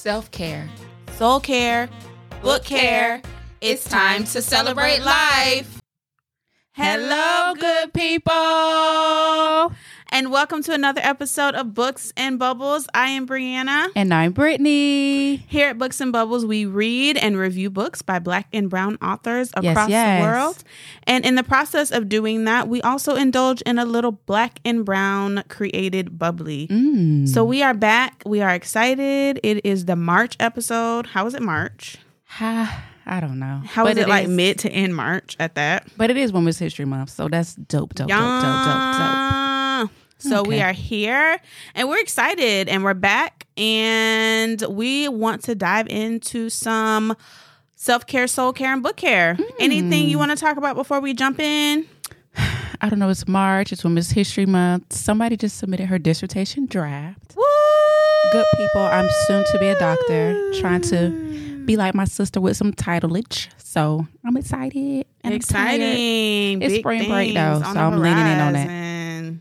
self care, soul care, book care. It's time to celebrate life. Hello, good people. And welcome to another episode of Books and Bubbles. I am Brianna. And I'm Brittany. Here at Books and Bubbles, we read and review books by black and brown authors across yes, yes. the world. And in the process of doing that, we also indulge in a little black and brown created bubbly. Mm. So we are back. We are excited. It is the March episode. How is it March? Ha. I don't know. How but is it, it like is, mid to end March at that? But it is Women's History Month, so that's dope, dope, dope, dope, dope, dope. So okay. we are here and we're excited and we're back and we want to dive into some self care, soul care, and book care. Mm. Anything you want to talk about before we jump in? I don't know. It's March. It's Women's History Month. Somebody just submitted her dissertation draft. Woo! Good people. I'm soon to be a doctor, trying to be like my sister with some titleage. So I'm excited. And Exciting. It's spring break though, so I'm leaning in on that.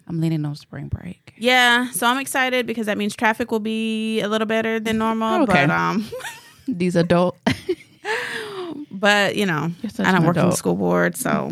I'm leaning on spring break. Yeah, so I'm excited because that means traffic will be a little better than normal. Okay. But um, these adult. but you know, I don't work in the school board, so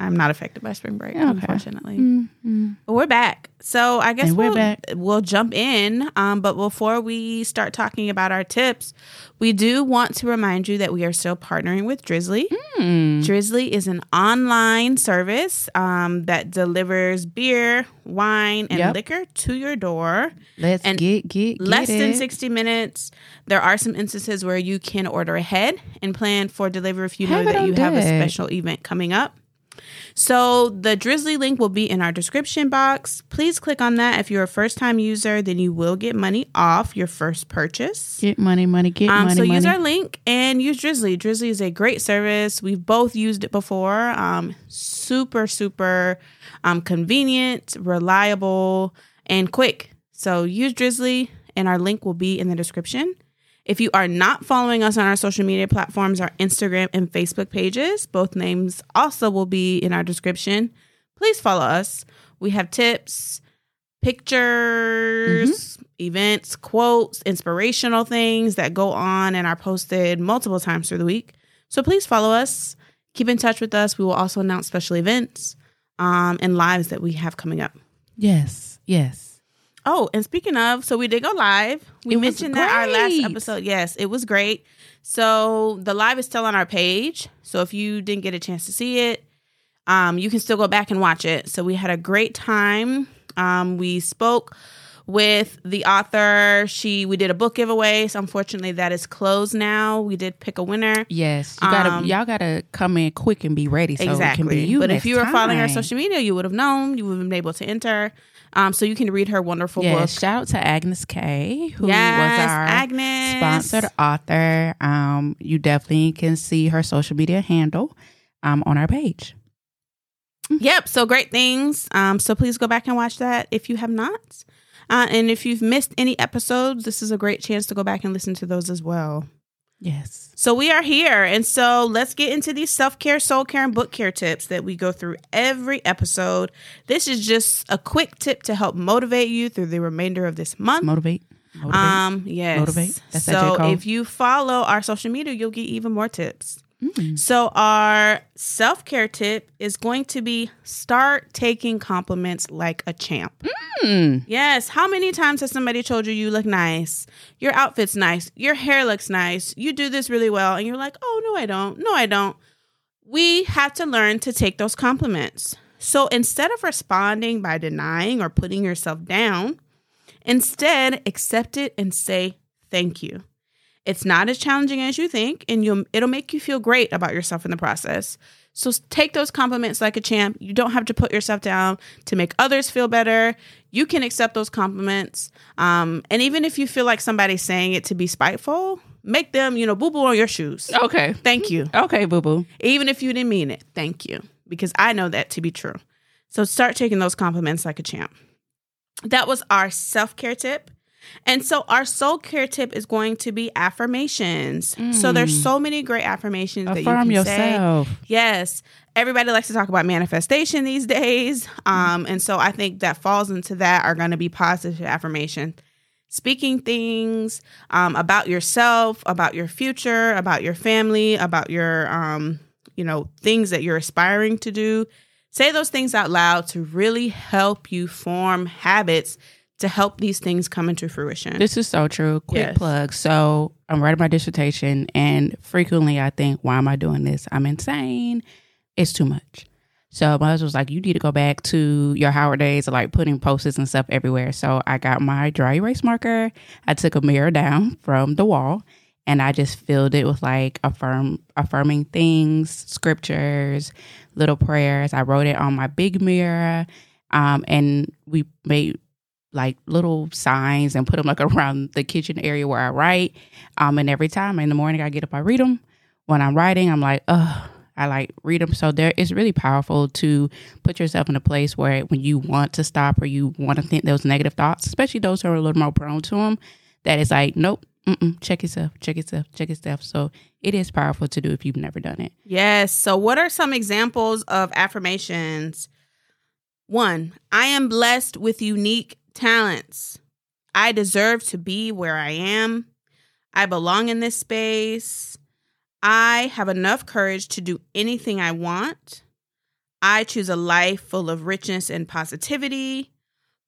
I'm not affected by spring break, okay. unfortunately. Mm-hmm. But we're back. So I guess we'll, back. we'll jump in. Um, but before we start talking about our tips, we do want to remind you that we are still partnering with Drizly. Mm. Drizly is an online service um, that delivers beer, wine, and yep. liquor to your door. Let's and get, get, get less it. than 60 minutes. There are some instances where you can order ahead and plan for delivery if you know that you have a special event coming up. So the Drizly link will be in our description box. Please click on that. If you're a first time user, then you will get money off your first purchase. Get money, money, get um, money. So money. use our link and use Drizly. Drizly is a great service. We've both used it before. Um, super, super um, convenient, reliable, and quick. So use Drizly, and our link will be in the description. If you are not following us on our social media platforms, our Instagram and Facebook pages, both names also will be in our description. Please follow us. We have tips, pictures, mm-hmm. events, quotes, inspirational things that go on and are posted multiple times through the week. So please follow us. Keep in touch with us. We will also announce special events um, and lives that we have coming up. Yes, yes. Oh, and speaking of, so we did go live. We it mentioned that our last episode. Yes, it was great. So the live is still on our page. So if you didn't get a chance to see it, um, you can still go back and watch it. So we had a great time. Um, we spoke with the author. She we did a book giveaway. So unfortunately that is closed now. We did pick a winner. Yes. You gotta um, y'all gotta come in quick and be ready so exactly. but if you were time. following our social media, you would have known, you would have been able to enter. Um, so you can read her wonderful yes, book. Shout out to Agnes K, who yes, was our Agnes. sponsored author. Um, you definitely can see her social media handle um, on our page. Yep. So great things. Um, so please go back and watch that if you have not. Uh, and if you've missed any episodes, this is a great chance to go back and listen to those as well. Yes. So we are here. And so let's get into these self care, soul care, and book care tips that we go through every episode. This is just a quick tip to help motivate you through the remainder of this month. Motivate. Motivate. Um, yes. Motivate. That's so if you follow our social media, you'll get even more tips. Mm. So, our self care tip is going to be start taking compliments like a champ. Mm. Yes. How many times has somebody told you you look nice? Your outfit's nice. Your hair looks nice. You do this really well. And you're like, oh, no, I don't. No, I don't. We have to learn to take those compliments. So, instead of responding by denying or putting yourself down, instead accept it and say thank you. It's not as challenging as you think, and you'll it'll make you feel great about yourself in the process. So take those compliments like a champ. You don't have to put yourself down to make others feel better. You can accept those compliments. Um, and even if you feel like somebody's saying it to be spiteful, make them, you know, boo boo on your shoes. Okay. Thank you. Okay, boo boo. Even if you didn't mean it, thank you. Because I know that to be true. So start taking those compliments like a champ. That was our self care tip. And so our soul care tip is going to be affirmations. Mm. So there's mm. so many great affirmations Affirm that you can yourself. say. Yes. Everybody likes to talk about manifestation these days. Um, and so I think that falls into that are going to be positive affirmation. speaking things um, about yourself, about your future, about your family, about your, um, you know, things that you're aspiring to do. Say those things out loud to really help you form habits to help these things come into fruition. This is so true. Quick Yes. plug. So I'm writing my dissertation, and frequently I think, why am I doing this? I'm insane. It's too much. So my husband was like, you need to go back to your Howard days of like putting posters and stuff everywhere. So I got my dry erase marker. I took a mirror down from the wall and I just filled it with like affirm affirming things, scriptures, little prayers. I wrote it on my big mirror. Um, and we made like little signs and put them like around the kitchen area where I write. Um, and every time in the morning I get up, I read them. When I'm writing, I'm like, oh, I like read them. So there, it's really powerful to put yourself in a place where when you want to stop or you want to think those negative thoughts, especially those who are a little more prone to them, that is like, nope, mm-mm, check yourself, check yourself, check yourself. So it is powerful to do if you've never done it. Yes. So, what are some examples of affirmations? One, I am blessed with unique talents. I deserve to be where I am. I belong in this space. I have enough courage to do anything I want. I choose a life full of richness and positivity.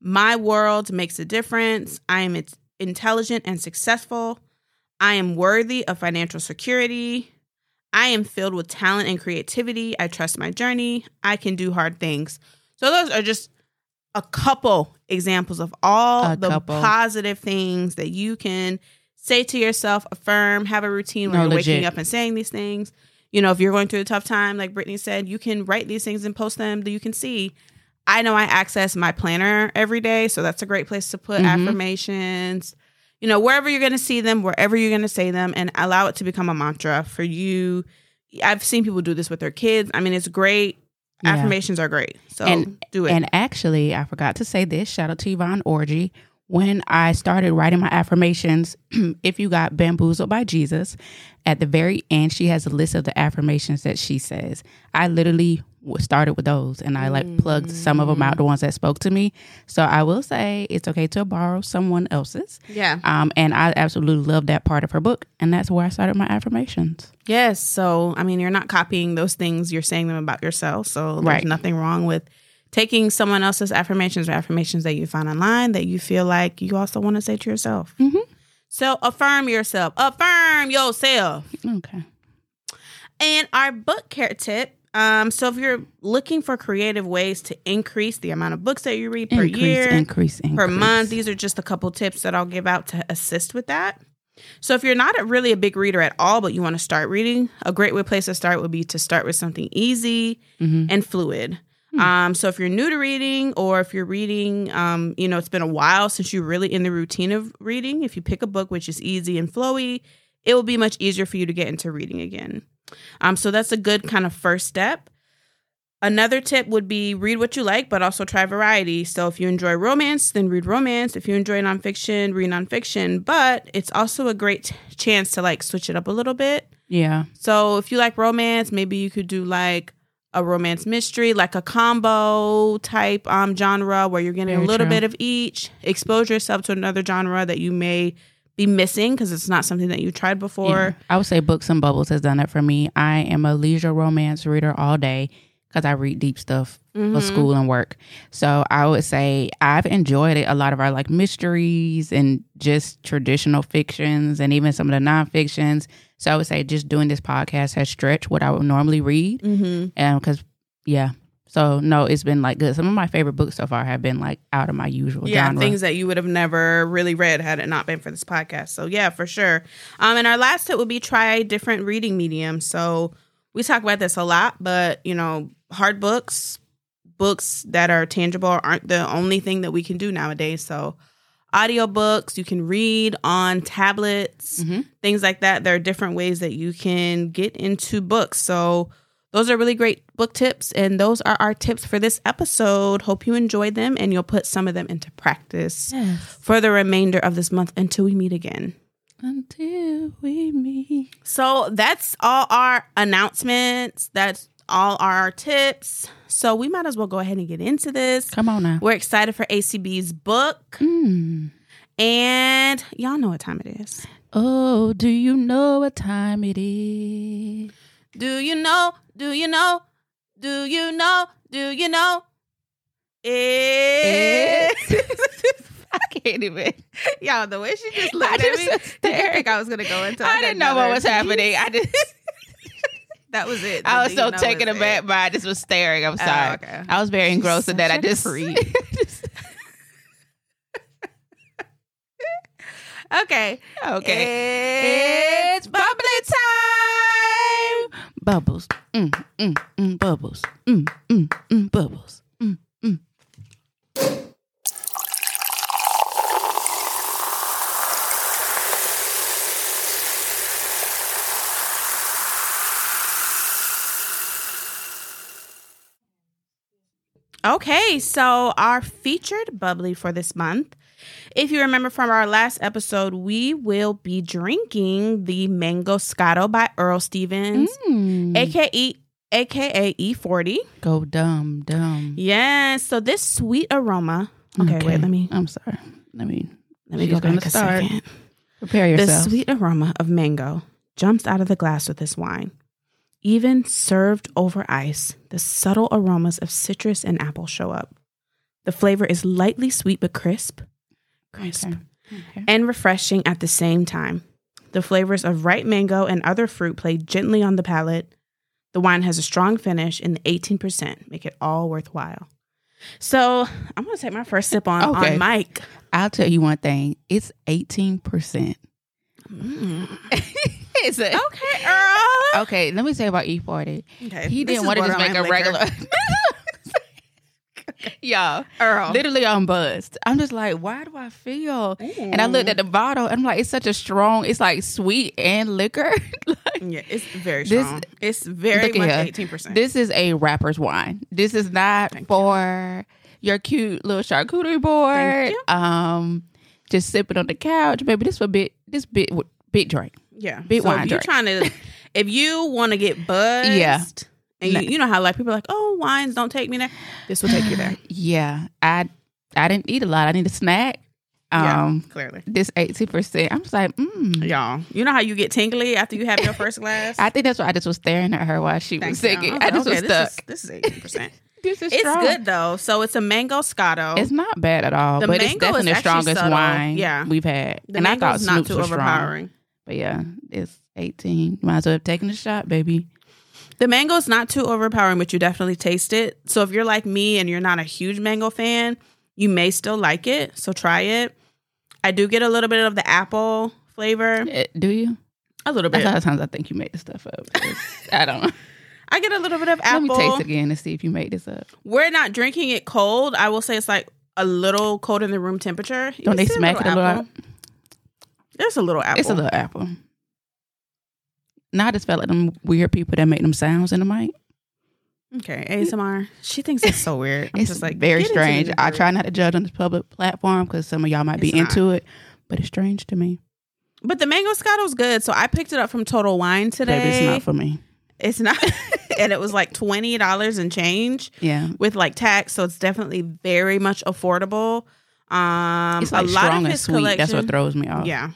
My world makes a difference. I am intelligent and successful. I am worthy of financial security. I am filled with talent and creativity. I trust my journey. I can do hard things. So those are just a couple examples of all A the couple. positive things that you can say to yourself, affirm, have a routine where No, you're waking up and saying these things. You know, if you're going through a tough time, like Brittany said, you can write these things and post them that you can see. I know I access my planner every day, so that's a great place to put Mhm. affirmations. You know, wherever you're going to see them, wherever you're going to say them, and allow it to become a mantra for you. I've seen people do this with their kids. I mean, it's great. Yeah. Affirmations are great. So And- do it. And actually, I forgot to say this. Shout out to Yvonne Orji. When I started writing my affirmations, if you got bamboozled by Jesus, at the very end, she has a list of the affirmations that she says. I literally started with those and I like plugged some of them out, the ones that spoke to me. So I will say it's okay to borrow someone else's. yeah. Um, and I absolutely love that part of her book. And that's where I started my affirmations. Yes. So, I mean, you're not copying those things, you're saying them about yourself. So, there's Right. nothing wrong with taking someone else's affirmations or affirmations that you find online that you feel like you also want to say to yourself. Mhm. So, affirm yourself, affirm yourself. Okay. And our book care tip. Um, so if you're looking for creative ways to increase the amount of books that you read per increase, year, increase, increase. per month. These are just a couple tips that I'll give out to assist with that. So if you're not a, really a big reader at all, but you want to start reading, a great way place to start would be to start with something easy Mhm. and fluid. Um, so if you're new to reading, or if you're reading, um, you know, it's been a while since you're really in the routine of reading. If you pick a book which is easy and flowy, it will be much easier for you to get into reading again. Um, so that's a good kind of first step. Another tip would be read what you like, but also try variety. So if you enjoy romance, then read romance. If you enjoy nonfiction, read nonfiction. But it's also a great t- chance to like switch it up a little bit. Yeah. So if you like romance, maybe you could do like a romance mystery, like a combo type um genre where you're getting Very a little true. bit of each. Expose yourself to another genre that you may be missing because it's not something that you tried before. Yeah. I would say Books and Bubbles has done it for me. I am a leisure romance reader all day because I read deep stuff Mhm. for school and work. So I would say I've enjoyed it. A lot of our like mysteries and just traditional fictions and even some of the nonfictions. So I would say just doing this podcast has stretched what I would normally read. Mm-hmm. And because, yeah. So no, it's been like good. Some of my favorite books so far have been like out of my usual yeah, genre. things that you would have never really read had it not been for this podcast. So yeah, for sure. Um, and our last tip would be try different reading mediums. So we talk about this a lot, but you know, hard books, books that are tangible aren't the only thing that we can do nowadays. So audiobooks, you can read on tablets, Mhm. things like that. There are different ways that you can get into books. So those are really great book tips, and those are our tips for this episode. Hope you enjoyed them and you'll put some of them into practice Yes. for the remainder of this month until we meet again. Until we meet. So that's all our announcements. That's all our tips. So we might as well go ahead and get into this. Come on now. We're excited for ACB's book. Mm. And y'all know what time it is. Oh, do you know what time it is? Do you know? Do you know? Do you know? Do you know? It's I can't even. y'all the way she just I at just me. sat Did you there. think I was gonna go into? I like didn't know what was happening. I just, That was it. I was so taken aback it. by. I just was staring. I'm Oh, sorry. okay. I was very She's engrossed in that. I just. freak. Okay. okay. It's bubbly time. Bubbles. Mm, mm, mm, bubbles. Mm, mm, mm, bubbles. Mm, mm. Okay, so our featured bubbly for this month. If you remember from our last episode, we will be drinking the Mangoscato by Earl Stevens, Mm. aka aka E40. Go dumb, dumb. Yes, so this sweet aroma. Okay, wait, let me I'm sorry. Let me. let me go back a start. second. Prepare yourself. The sweet aroma of mango jumps out of the glass with this wine. Even served over ice, the subtle aromas of citrus and apple show up. The flavor is lightly sweet but crisp, crisp, Okay. Okay. and refreshing at the same time. The flavors of ripe mango and other fruit play gently on the palate. The wine has a strong finish, and the 18% make it all worthwhile. So I'm gonna take my first sip on Okay. on Mike. I'll tell you one thing. It's 18%. Is it? Okay, Earl. Okay, let me say about E40. Okay, He didn't want to just make a regular. Y'all, Earl. literally I'm buzzed. I'm just like, why do I feel? And I looked at the bottle and I'm like, it's such a strong, it's like sweet and liquor. like, Yeah, it's very This- strong. it's very much here. eighteen percent. this is a rapper's wine. This is not for your cute little charcuterie board. Thank Um, just sipping on the couch, baby. This for big, this big, big drink. Yeah, big so wine if you're trying to, if you want to get buzzed, Yeah. and you, you know how like people are like, oh, wines don't take me there. This will take you there. Yeah, I I didn't eat a lot. I need a snack. Yeah. Um, Clearly, this eighteen percent. I'm just like, mm. y'all. You know how you get tingly after you have your first glass. I think that's why I just was staring at her while she was singing. I I, just like, was okay, stuck. This is, this is eighteen percent. This is It's strong. good though. So it's a Mangoscato. It's not bad at all, The but it's definitely the strongest subtle. wine Yeah. we've had. the and I thought mango's not too was strong. But yeah, it's 18. Might as well have taken a shot, baby. The mango is not too overpowering, but you definitely taste it. So if you're like me and you're not a huge mango fan, you may still like it. So try it. I do get a little bit of the apple flavor. Eh, Do you? A little bit. A lot of times I think you made this stuff up. I don't. I get a little bit of apple. Let me taste again and see if you made this up. We're not drinking it cold. I will say it's like a little cold in the room temperature. Don't they smack it a little? There's a little apple. It's a little apple. Now I just felt like them weird people that make them sounds in the mic. Okay, ASMR. She thinks it's so weird. I'm It's just like very get into the strange. I try not to judge on this public platform because some of y'all might be It's not. into it, but it's strange to me. But the Mangoscato's good. So I picked it up from Total Wine today. Baby, it's not for me. It's not, and it was like twenty dollars and change Yeah. with like tax. So it's definitely very much affordable. Um, It's like a lot strong of and his sweet. That's what throws me off. Yeah,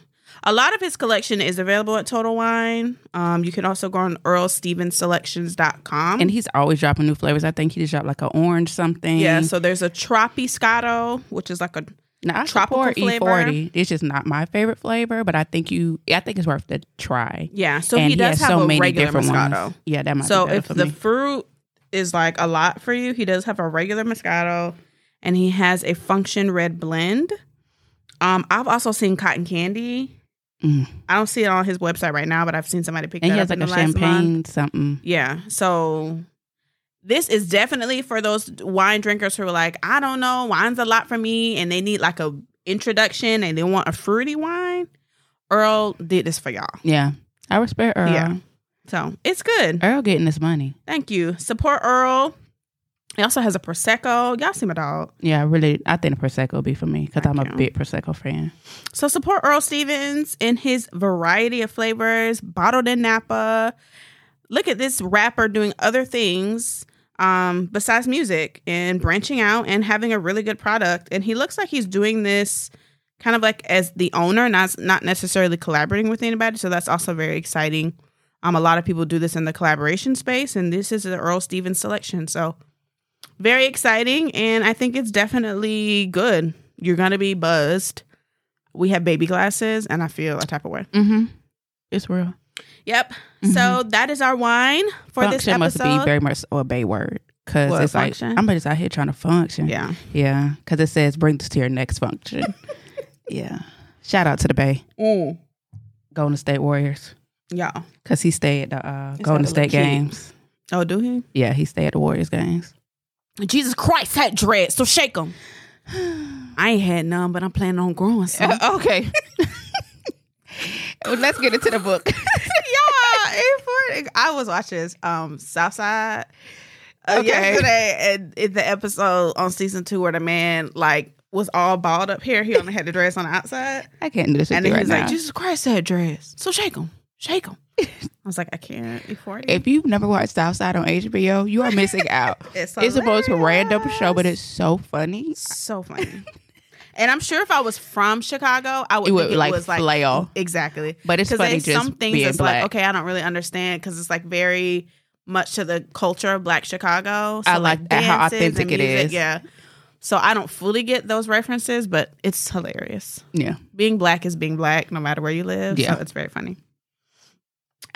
a lot of his collection is available at Total Wine. Um, you can also go on EarlStevensSelections.com. And he's always dropping new flavors. I think he just dropped like an orange something. yeah, so there's a Tropiscato, which is like a now, I tropical flavor. E40. It's just not my favorite flavor, but I think you, I think it's worth the try. yeah. So and he does has have so a many regular different Moscato. ones. Yeah, that might So if the me. fruit is like a lot for you, he does have a regular Moscato, and he has a Function Red blend. Um, I've also seen Cotton Candy. Mm. I don't see it on his website right now, but I've seen somebody pick And that he up has in like a the last month. champagne something. Yeah. So this is definitely for those wine drinkers who are like, I don't know, wine's a lot for me, and they need like a introduction and they want a fruity wine. Earl did this for y'all. Yeah. I respect Earl. Yeah. So it's good. Earl getting this money. Thank you. Support Earl. He also has a prosecco. Y'all see my dog. Yeah, really, I think the Prosecco will be for me because I'm a big Prosecco fan. So support Earl Stevens in his variety of flavors, bottled in Napa. Look at this rapper doing other things um, besides music and branching out and having a really good product. And he looks like he's doing this kind of like as the owner, not not necessarily collaborating with anybody. So that's also very exciting. Um, a lot of people do this in the collaboration space, and this is the Earl Stevens selection. So very exciting, and I think it's definitely good. You're gonna be buzzed. We have baby glasses, and I feel a type of way. Mm-hmm. It's real. Yep. So that is our wine for this function episode. must be very much a bay word because it's function? like I'm just out here trying to function. yeah. yeah. Because it says bring this to your next function. yeah. Shout out to the Bay Mm. Golden State Warriors Yeah. because he stayed at the uh, It's Golden got the little State kid. games. Oh, do he? Yeah, he stayed at the Warriors games. Jesus Christ had dread, so shake them. I ain't had none, but I'm planning on growing some. okay. Let's get into the book. funny. I was watching this, um Southside uh, Okay. yesterday, and in the episode on season two where the man like was all balled up here, he only had the dress on the outside, I can't do this and then right he's like, now. "Jesus Christ had dress, so shake them, shake them." I was like, "I can't be forty. if you've never watched Southside on HBO, you are missing out. It's it's the most random show, but it's so funny. so funny." And I'm sure if I was from Chicago, I would It would, think it like, was like flail. exactly. But it's funny there's just some things being that's black. like, okay, I don't really understand because it's like very much to the culture of Black Chicago. So I like that, how dances and authentic it music, is. Yeah. So I don't fully get those references, but it's hilarious. Yeah. Being black is being black, no matter where you live. Yeah. So it's very funny.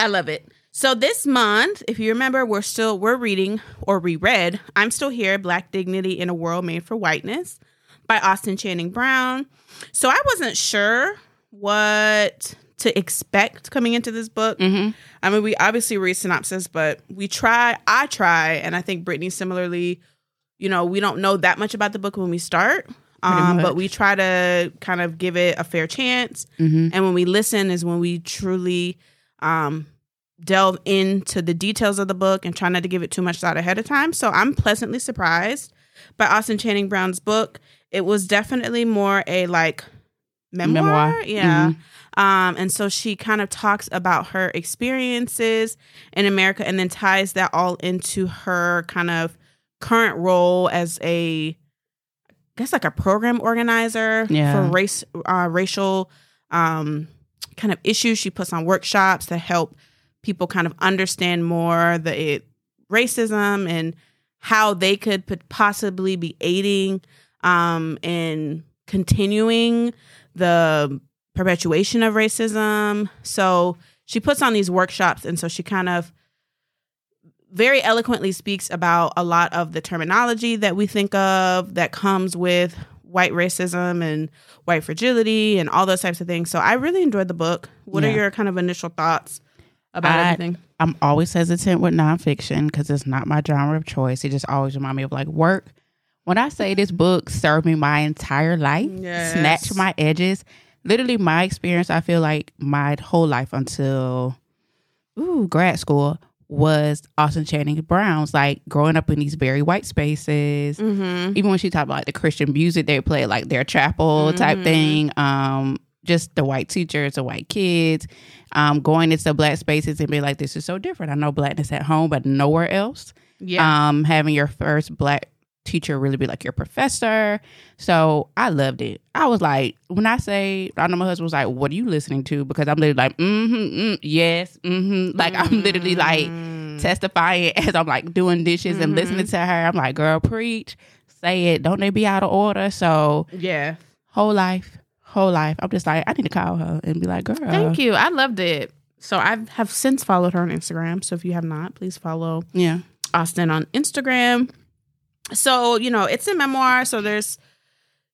I love it. So this month, if you remember, we're still we're reading or reread I'm Still Here, Black Dignity in a World Made for Whiteness by Austin Channing Brown. So I wasn't sure what to expect coming into this book. Mm-hmm. I mean, we obviously read synopsis, but we try, I try, and I think Brittany similarly, you know, we don't know that much about the book when we start. Um, but we try to kind of give it a fair chance. Mm-hmm. And when we listen is when we truly um, delve into the details of the book and try not to give it too much thought ahead of time. So I'm pleasantly surprised by Austin Channing Brown's book. It was definitely more a like memoir. Memoir. Yeah. Um, and so she kind of talks about her experiences in America and then ties that all into her kind of current role as a I guess like a program organizer Yeah. for race uh, racial um, kind of issues. She puts on workshops to help people kind of understand more the it, racism and how they could possibly be aiding um, in continuing the perpetuation of racism. So she puts on these workshops, and so she kind of very eloquently speaks about a lot of the terminology that we think of that comes with white racism and white fragility and all those types of things. So I really enjoyed the book. What are your kind of initial thoughts about I- everything? I'm always hesitant with nonfiction because it's not my genre of choice. It just always remind me of like work. When I say this book served me my entire life, Yes. snatched my edges, literally my experience, I feel like my whole life until ooh, grad school was Austin Channing Brown's like growing up in these very white spaces. Mm-hmm. Even when she talked about like the Christian music they play, like their chapel type Mhm. thing. Um, just the white teachers, the white kids, um, going into black spaces and be like, this is so different. I know blackness at home, but nowhere else. Yeah. Um, having your first black teacher really be like your professor. So I loved it. I was like, when I say, I know my husband was like, what are you listening to? Because I'm literally like, mm-hmm, mm, yes, mm-hmm. Like I'm literally like Mm. testifying as I'm like doing dishes and Mhm. listening to her. I'm like, girl, preach, say it. Don't they be out of order? So yeah. whole life, whole life. I'm just like, I need to call her and be like, girl. Thank you. I loved it. So I have since followed her on Instagram. So if you have not, please follow Yeah. Austin on Instagram. So, you know, it's a memoir. So there's,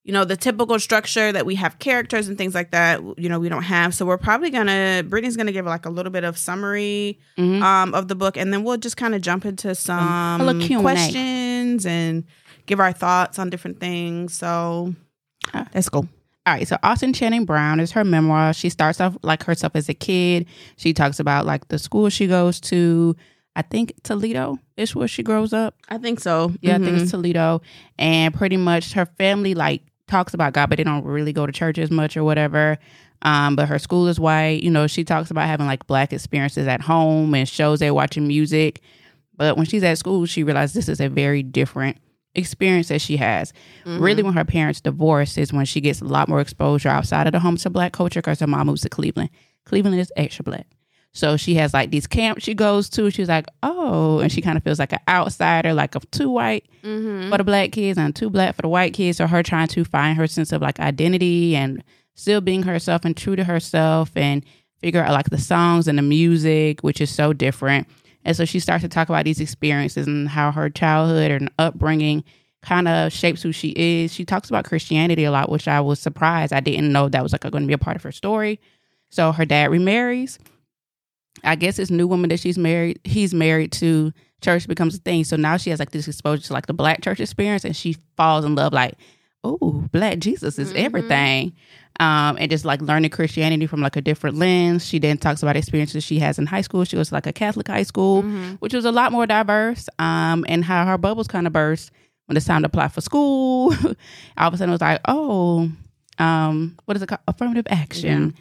you know, the typical structure that we have characters and things like that, you know, we don't have. So we're probably going to, Brittany's going to give like a little bit of summary Mhm. um, of the book. And then we'll just kind of jump into some questions and give our thoughts on different things. So let's go. All right, so Austin Channing Brown is her memoir. She starts off like herself as a kid. She talks about like the school she goes to. I think Toledo is where she grows up. I think so. Yeah, I think it's Toledo. And pretty much her family like talks about God, but they don't really go to church as much or whatever. Um, but her school is white. You know, she talks about having like black experiences at home and shows they're watching music. But when she's at school, she realizes this is a very different experience that she has. Mm-hmm. Really, when her parents divorce, is when she gets a lot more exposure outside of the home to black culture because her mom moves to Cleveland. Cleveland is extra black. So she has like these camps she goes to. She's like, oh, and she kind of feels like an outsider, like of two white Mm-hmm. for the black kids and too black for the white kids. So her trying to find her sense of like identity and still being herself and true to herself and figure out like the songs and the music, which is so different. And so she starts to talk about these experiences and how her childhood and upbringing kind of shapes who she is. She talks about Christianity a lot, which I was surprised. I didn't know that was like going to be a part of her story. So her dad remarries. I guess this new woman that she's married, he's married to, church becomes a thing. So now she has like this exposure to like the black church experience and she falls in love like, oh, black Jesus is Mhm. everything. Um, and just like learning Christianity from like a different lens. She then talks about experiences she has in high school. She goes to like a Catholic high school, Mm-hmm. which was a lot more diverse. Um, and how her bubbles kind of burst when it's time to apply for school. All of a sudden it was like, oh, um, what is it called? Affirmative action.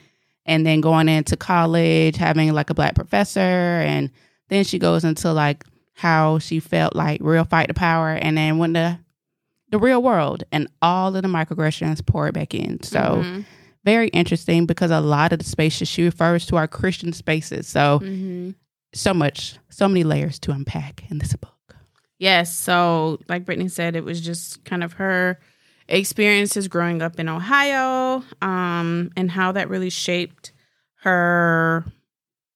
And then going into college, having like a black professor, and then she goes into like how she felt like real fight to power, and then when the the real world and all of the microaggressions pour it back in. So Mhm. very interesting because a lot of the spaces she refers to are Christian spaces. So Mhm. so much, so many layers to unpack in this book. Yes. So, like Brittany said, it was just kind of her experiences growing up in Ohio um, and how that really shaped her,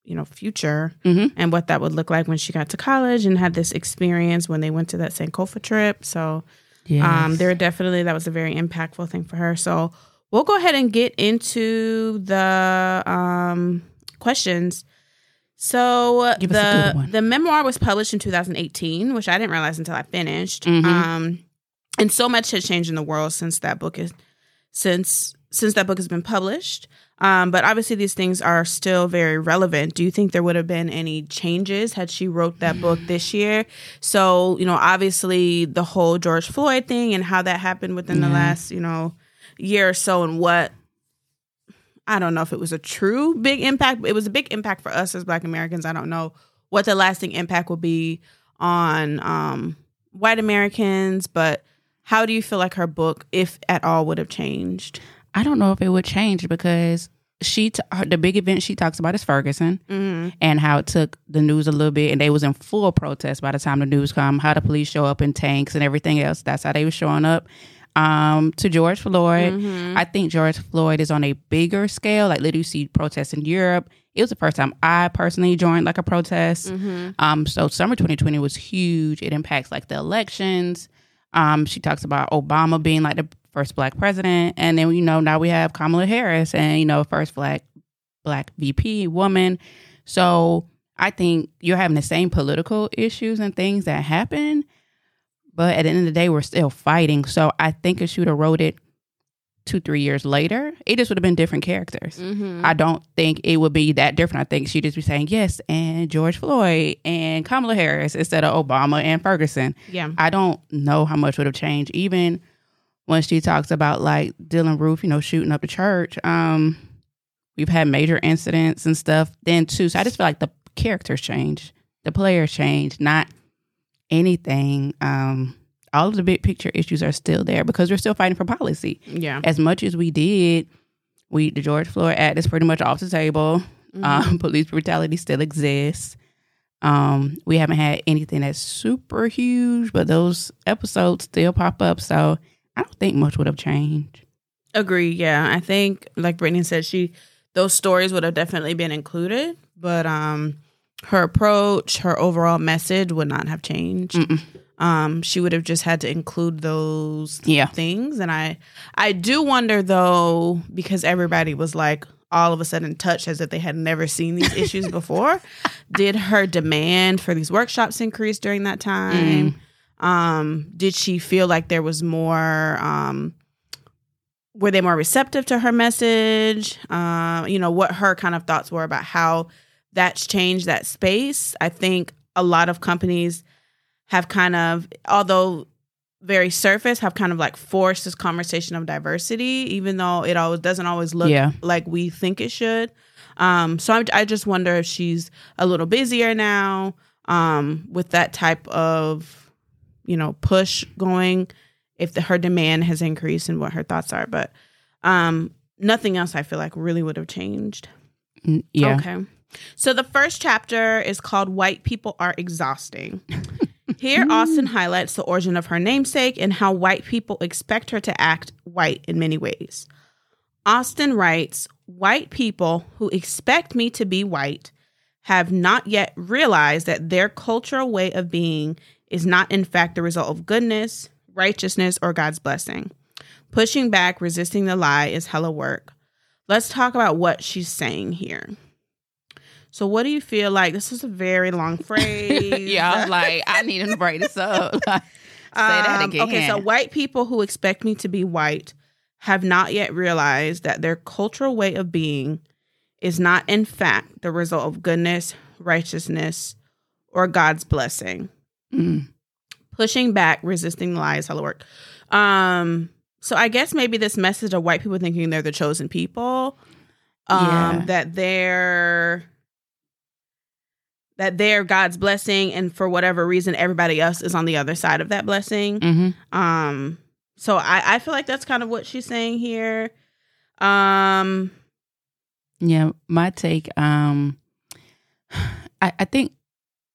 you know, future Mhm. and what that would look like when she got to college and had this experience when they went to that Sankofa trip. So, um, there definitely that was a very impactful thing for her. So, we'll go ahead and get into the um, questions. So Give the the memoir was published in 2018, which I didn't realize until I finished. Mhm. Um, and so much has changed in the world since that book is since since that book has been published. Um, but obviously, these things are still very relevant. Do you think there would have been any changes had she wrote that book this year? So, you know, obviously the whole George Floyd thing and how that happened within the last, you know, year or so, and what I don't know if it was a true big impact. It was a big impact for us as Black Americans. I don't know what the lasting impact will be on um, white Americans, but how do you feel like her book, if at all, would have changed? I don't know if it would change because she t- her, the big event she talks about is Ferguson Mm-hmm. and how it took the news a little bit and they was in full protest by the time the news come how the police show up in tanks and everything else that's how they were showing up um, to George Floyd Mm-hmm. I think George Floyd is on a bigger scale like literally you see protests in Europe it was the first time I personally joined like a protest Mm-hmm. um, so summer 2020 was huge. It impacts like the elections. Um, she talks about Obama being like the first black president, and then you know now we have Kamala Harris, and you know first black black VP woman. So I think you're having the same political issues and things that happen, but at the end of the day, we're still fighting. So I think if she would have wrote it two three years later, it just would have been different characters. Mm-hmm. I don't think it would be that different. I think she'd just be saying yes and George Floyd and Kamala Harris instead of Obama and Ferguson. yeah. I don't know how much would have changed. Even when she talks about like Dylann Roof, you know, shooting up the church. Um, we've had major incidents and stuff then too. So I just feel like the characters change, the players change, not anything. Um, all of the big picture issues are still there because we're still fighting for policy Yeah. as much as we did, we the George Floyd Act is pretty much off the table. Mhm. Um, police brutality still exists. Um, we haven't had anything that's super huge, but those episodes still pop up. So I don't think much would have changed. Agree. Yeah, I think like Brittany said, she those stories would have definitely been included, but um, her approach, her overall message would not have changed. Mm-mm. Um, she would have just had to include those Yeah. things, and I I do wonder though because everybody was like all of a sudden touched as if they had never seen these issues before. Did her demand for these workshops increase during that time? Um, did she feel like there was more? Um, were they more receptive to her message? Uh, you know what her kind of thoughts were about how that's changed that space. I think a lot of companies have kind of, although very surface, have kind of like forced this conversation of diversity, even though it always doesn't always look Yeah. like we think it should. Um, so I, I just wonder if she's a little busier now um, with that type of, you know, push going if the, her demand has increased and what her thoughts are. But um, nothing else I feel like really would have changed. Yeah. Okay. So the first chapter is called White People Are Exhausting. Here, Austin highlights the origin of her namesake and how white people expect her to act white in many ways. Austin writes White people who expect me to be white have not yet realized that their cultural way of being is not, in fact, the result of goodness, righteousness, or God's blessing. Pushing back, resisting the lie is hella work. Let's talk about what she's saying here. So, what do you feel like? This is a very long phrase. yeah, I was like, I need him to break this up. Like, Say that Um, again. Okay, so white people who expect me to be white have not yet realized that their cultural way of being is not, in fact, the result of goodness, righteousness, or God's blessing. Mm. Pushing back, resisting the lies, hella work. Um, so I guess maybe this message of white people thinking they're the chosen people, um, Yeah. that they're that they're God's blessing, and for whatever reason, everybody else is on the other side of that blessing. hmm Um, so I, I feel like that's kind of what she's saying here. Um, Yeah, my take. Um, I, I think,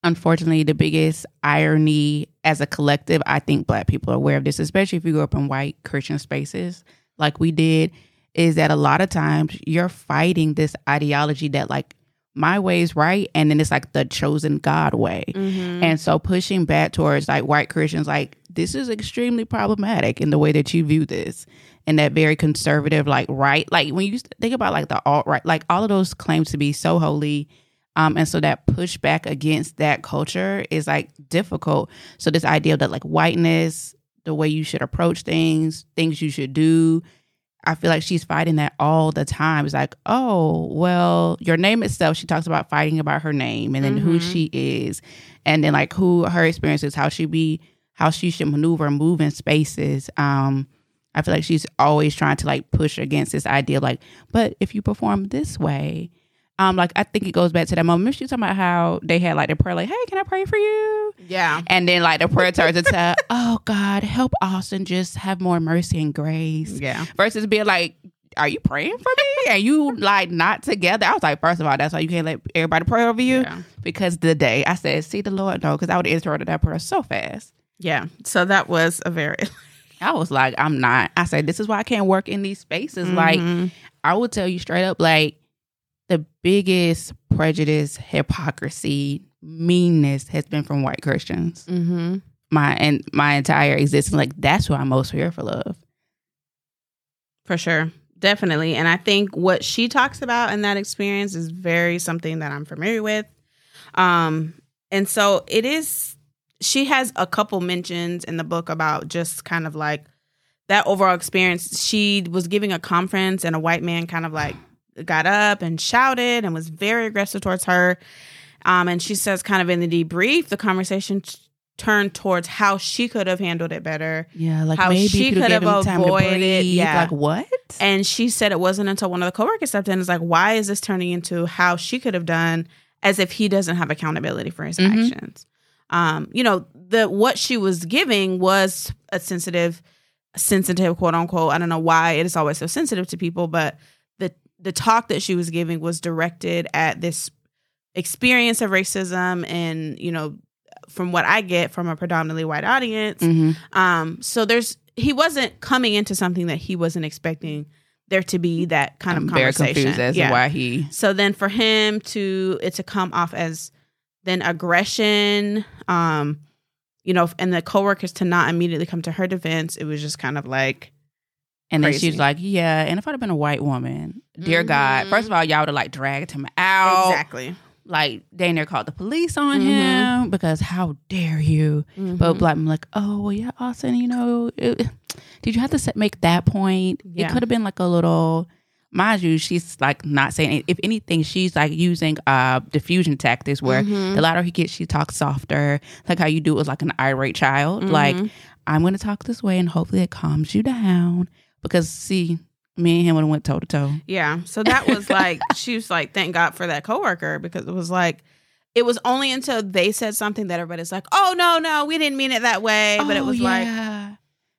unfortunately, the biggest irony as a collective, I think Black people are aware of this, especially if you grew up in white Christian spaces like we did, is that a lot of times you're fighting this ideology that like my way is right, and then it's like the chosen God way. mhm. And so pushing back towards like white Christians, like this is extremely problematic in the way that you view this and that very conservative, like right, like when you think about like the alt right, like all of those claims to be so holy. Um, and so that pushback against that culture is like difficult. So this idea that like whiteness, the way you should approach things, things you should do, I feel like she's fighting that all the time. It's like, oh, well, your name itself, she talks about fighting about her name and then who Mhm. she is, and then like who her experiences, how she be, how she should maneuver and move in spaces. Um, I feel like she's always trying to like push against this idea, like, but if you perform this way, um, like I think it goes back to that moment. She's talking about how they had like the prayer, like, hey, can I pray for you? yeah, And then like the prayer turns into, oh God, help Austin just have more mercy and grace yeah, versus being like, "Are you praying for me?" and you like not together. I was like, first of all, that's why you can't let everybody pray over you yeah, because the day I said, "See the Lord," no, because I would have interrupted that prayer so fast. yeah. So that was a very I was like, "I'm not." I said, "This is why I can't work in these spaces." Like, Mhm. I would tell you straight up, like the biggest prejudice, hypocrisy, meanness has been from white Christians. Mhm. My and my entire existence, like that's who I'm most fearful of. for sure, definitely. And I think what she talks about in that experience is very something that I'm familiar with. Um, and so it is. She has a couple mentions in the book about just kind of like that overall experience. She was giving a conference, and a white man kind of like got up and shouted and was very aggressive towards her. Um, and she says, kind of in the debrief, the conversation t- turned towards how she could have handled it better. Yeah, like How maybe she could have avoided- yeah. Like what? And she said it wasn't until one of the coworkers stepped in was like, why is this turning into how she could have done as if he doesn't have accountability for his Mhm. actions? Um, you know, the what she was giving was a sensitive, sensitive quote unquote. I don't know why it is always so sensitive to people, but the talk that she was giving was directed at this experience of racism and, you know, from what I get from a predominantly white audience, hmm um, so there's he wasn't coming into something that he wasn't expecting there to be that kind I'm of conversation. as Yeah. to why he. So then for him to it to come off as then aggression, um, you know, and the coworkers to not immediately come to her defense, it was just kind of like And then Crazy. she's like, "Yeah." And if I'd have been a white woman, dear God, Mhm. first of all, y'all would have like dragged him out. exactly. Like they near called the police on Mhm. him because how dare you? But Mhm. black men like, oh well, yeah, Austin, you know, it, did you have to set, make that point? Yeah. It could have been like a little. Mind you, she's like not saying. it. If anything, she's like using uh diffusion tactics where Mhm. the louder he gets, she talks softer, like how you do it with like an irate child. Like Mhm. I'm going to talk this way, and hopefully it calms you down. Because see, me and him would have went toe to toe. Yeah. So that was like she was like, thank God for that coworker because it was like it was only until they said something that everybody's like, "Oh no, no, we didn't mean it that way." But it Oh, was like,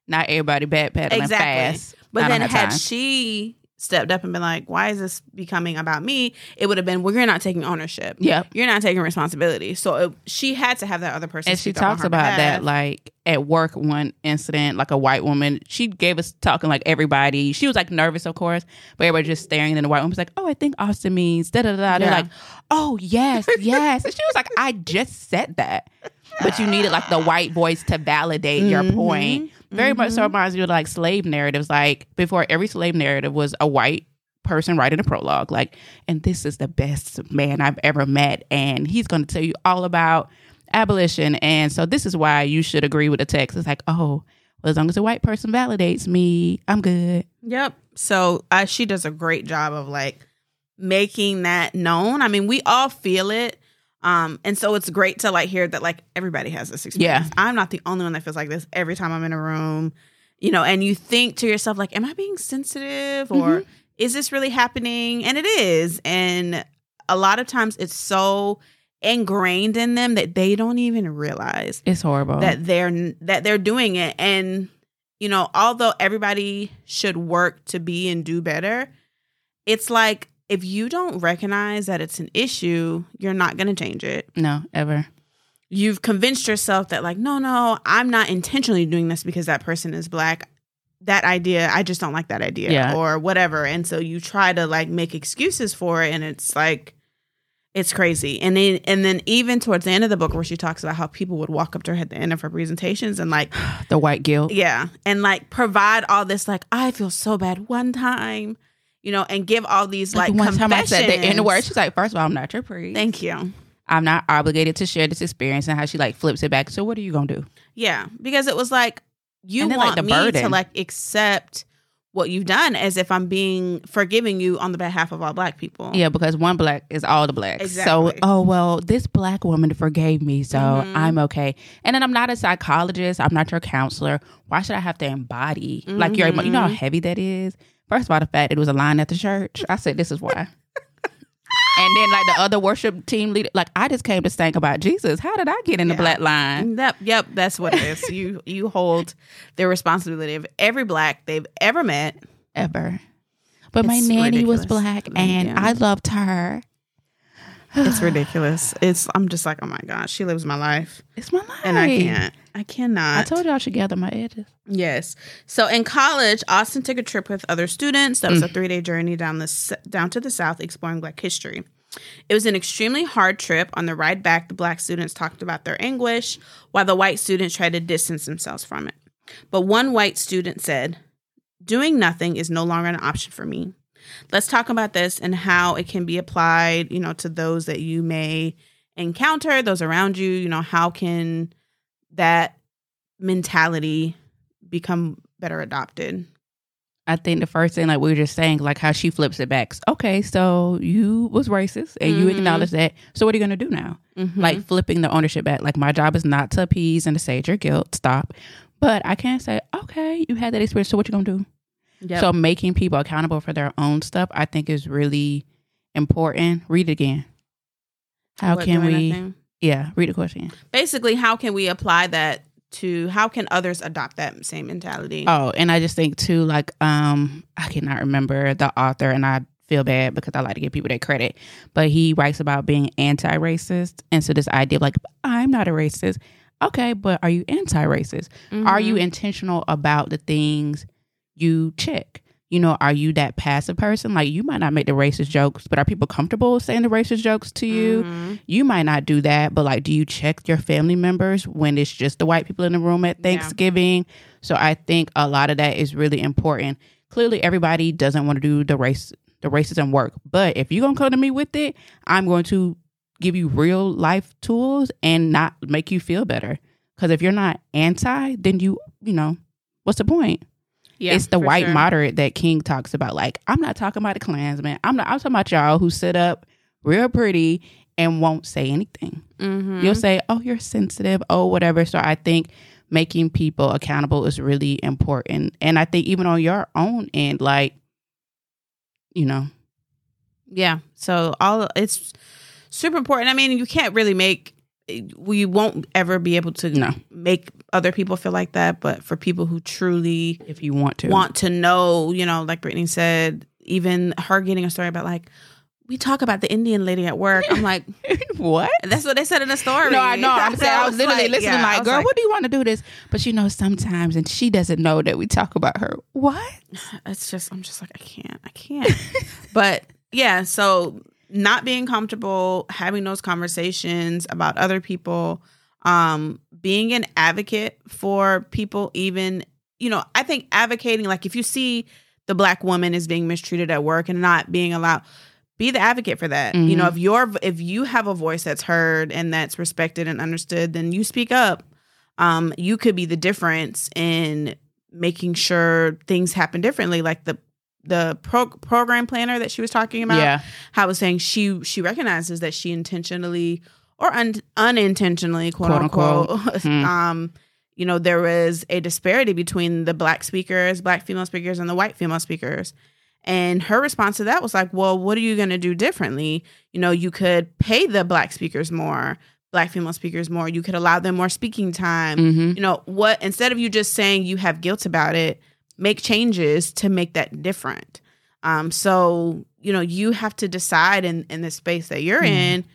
not everybody backpedaling Exactly. fast. but I then had time. she stepped up and been like, "Why is this becoming about me?" It would have been, "Well, you're not taking ownership. Yeah. You're not taking responsibility." So it, she had to have that other person. And she speak up on talks about behalf. that like at work one incident, like a white woman. She gave us talking like everybody. She was like nervous, of course, but everybody just staring. And the white woman was like, "Oh, I think Austin means da da da." They're like, "Oh yes, yes." and she was like, "I just said that," but you needed like the white voice to validate your Mhm. point. Very much so reminds me of like slave narratives. Like before, every slave narrative was a white person writing a prologue, like, and this is the best man I've ever met, and he's going to tell you all about abolition, and so this is why you should agree with the text. It's like, oh, well, as long as a white person validates me, I'm good. Yep. So uh, she does a great job of like making that known. I mean, we all feel it. Um, and so it's great to like hear that like everybody has this experience. I'm not the only one that feels like this every time I'm in a room, you know, and you think to yourself, like, am I being sensitive or is this really happening? And it is. And a lot of times it's so ingrained in them that they don't even realize It's horrible. that they're that they're doing it and you know although everybody should work to be and do better it's like if you don't recognize that it's an issue you're not going to change it no, ever. you've convinced yourself that like no no i'm not intentionally doing this because that person is black that idea i just don't like that idea Yeah. or whatever and so you try to like make excuses for it and it's like it's crazy and then and then even towards the end of the book where she talks about how people would walk up to her at the end of her presentations and like The white guilt. yeah and like provide all this like i feel so bad one time you know and give all these like one time I said the N word, she's like, first of all, I'm not your priest. thank you I'm not obligated to share this experience and how she like flips it back. So what are you gonna do? Yeah, because it was like you then, like, want the me to like accept what you've done as if I'm being forgiving you on the behalf of all black people. Yeah, because one black is all the blacks. So, oh well, this black woman forgave me, so Mhm. I'm okay. And then I'm not a psychologist. I'm not your counselor. Why should I have to embody like your? You know how Mhm. heavy that is. First of all, the fact it was a line at the church. I said, this is why. and then like the other worship team leader, like I just came to think about Jesus. How did I get in the black line? Yep, yep, that's what it is. you you hold the responsibility of every black they've ever met. Ever. But my It's nanny was black, and Yeah. I loved her. It's ridiculous. It's I'm just like, oh my gosh, she lives my life, It's my life, and I can't. I cannot. I told y'all I should gather my edges. Yes. So in college, Austin took a trip with other students. That was a mm. three day journey down the down to the South, exploring Black history. It was an extremely hard trip. On the ride back, the Black students talked about their anguish, while the white students tried to distance themselves from it. But one white student said, "Doing nothing is no longer an option for me. Let's talk about this and how it can be applied, you know, to those that you may encounter, those around you. You know, how can that mentality become better adopted. I think the first thing, like we were just saying, like how she flips it back. Okay, so you was racist and you Mhm. acknowledge that. So what are you gonna do now? Mm-hmm. Like flipping the ownership back. Like my job is not to appease and to sage your guilt. Stop. But I can't say, okay, you had that experience. So what you gonna do? Yep. So making people accountable for their own stuff, I think, is really important. Read it again. How What, can we? nothing? Yeah, read the question. basically how can we apply that to how can others adopt that same mentality? Oh, and I just think too, like, um, I cannot remember the author, and I feel bad because I like to give people that credit, but he writes about being anti-racist, and so this idea of like, I'm not a racist. Okay, but are you anti-racist? Are you Mhm. intentional about the things you check? You know, are you that passive person? Like, you might not make the racist jokes, but are people comfortable saying the racist jokes to you? Mhm. You might not do that, but like, do you check your family members when it's just the white people in the room at Yeah. Thanksgiving? So I think a lot of that is really important. Clearly, everybody doesn't want to do the race, the racism work, but if you're gonna come to me with it, I'm going to give you real life tools and not make you feel better. Because if you're not anti, then you, you know, what's the point? Yeah, it's the white sure. moderate that King talks about. Like, I'm not talking about the Klansmen. I'm not. I'm talking about y'all who sit up real pretty and won't say anything. Mhm. You'll say, "Oh, you're sensitive," oh, whatever. So I think making people accountable is really important, and I think even on your own end, like, you know, Yeah. So all it's super important. I mean, you can't really make we won't ever be able to No. make other people feel like that, but for people who truly If you want to. want to know, you know, like Brittany said, even her getting a story about like we talk about the Indian lady at work. I'm like, what? that's what they said in the story. No, I know. I'm saying I was literally listening, yeah, like, girl, what do you want to do this? But you know, sometimes, and she doesn't know that we talk about her. What? it's just I'm just like I can't, I can't. but yeah, so not being comfortable having those conversations about other people, um, being an advocate for people, even you know, I think advocating like if you see the black woman is being mistreated at work and not being allowed be the advocate for that. You know, Mhm. if you're if you have a voice that's heard and that's respected and understood, then you speak up. Um, you could be the difference in making sure things happen differently. Like the the pro- program planner that she was talking about, Yeah. how I was saying she she recognizes that she intentionally or un- unintentionally, quote, Quote, unquote, unquote. Hmm. um, you know, there was a disparity between the black speakers, black female speakers, and the white female speakers. And her response to that was like, well, what are you going to do differently? You know, you could pay the black speakers more, black female speakers more. You could allow them more speaking time. Mm-hmm. You know, what, instead of you just saying you have guilt about it, make changes to make that different. Um, so, you know, you have to decide in, in the space that you're Mhm. in,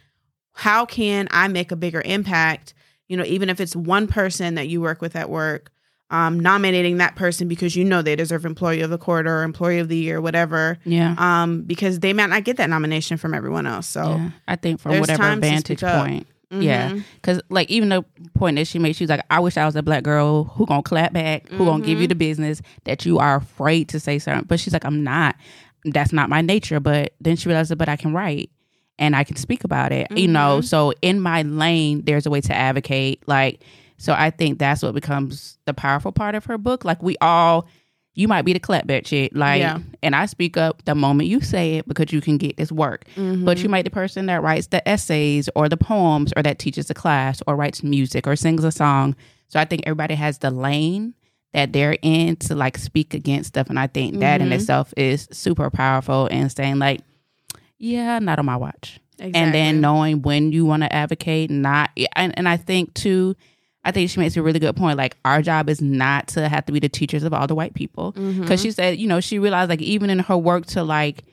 how can I make a bigger impact? You know, even if it's one person that you work with at work, um, nominating that person because you know they deserve employee of the quarter or employee of the year, whatever. Yeah. Um, because they might not get that nomination from everyone else. So yeah. I think from whatever vantage speak up. Point. Yeah. Because, like, even the point that she made, she was like, I wish I was a black girl who gonna clap back, who gonna give you the business that you are afraid to say something. But she's like, I'm not. That's not my nature. But then she realized, but I can write and I can speak about it, you know? Mhm. So in my lane, there's a way to advocate. Like, so I think that's what becomes the powerful part of her book. Like, we all, you might be the clapback chick, like, Yeah. and I speak up the moment you say it because you can get this work Mm-hmm. but you might the person that writes the essays or the poems or that teaches the class or writes music or sings a song. So I think everybody has the lane that they're in to like speak against stuff. And I think that in Mhm. itself is super powerful and saying like, yeah, not on my watch. And then knowing when you want to advocate, not and, and I think too, I think she makes a really good point. Like our job is not to have to be the teachers of all the white people because she said, you know, she realized like even in her work to like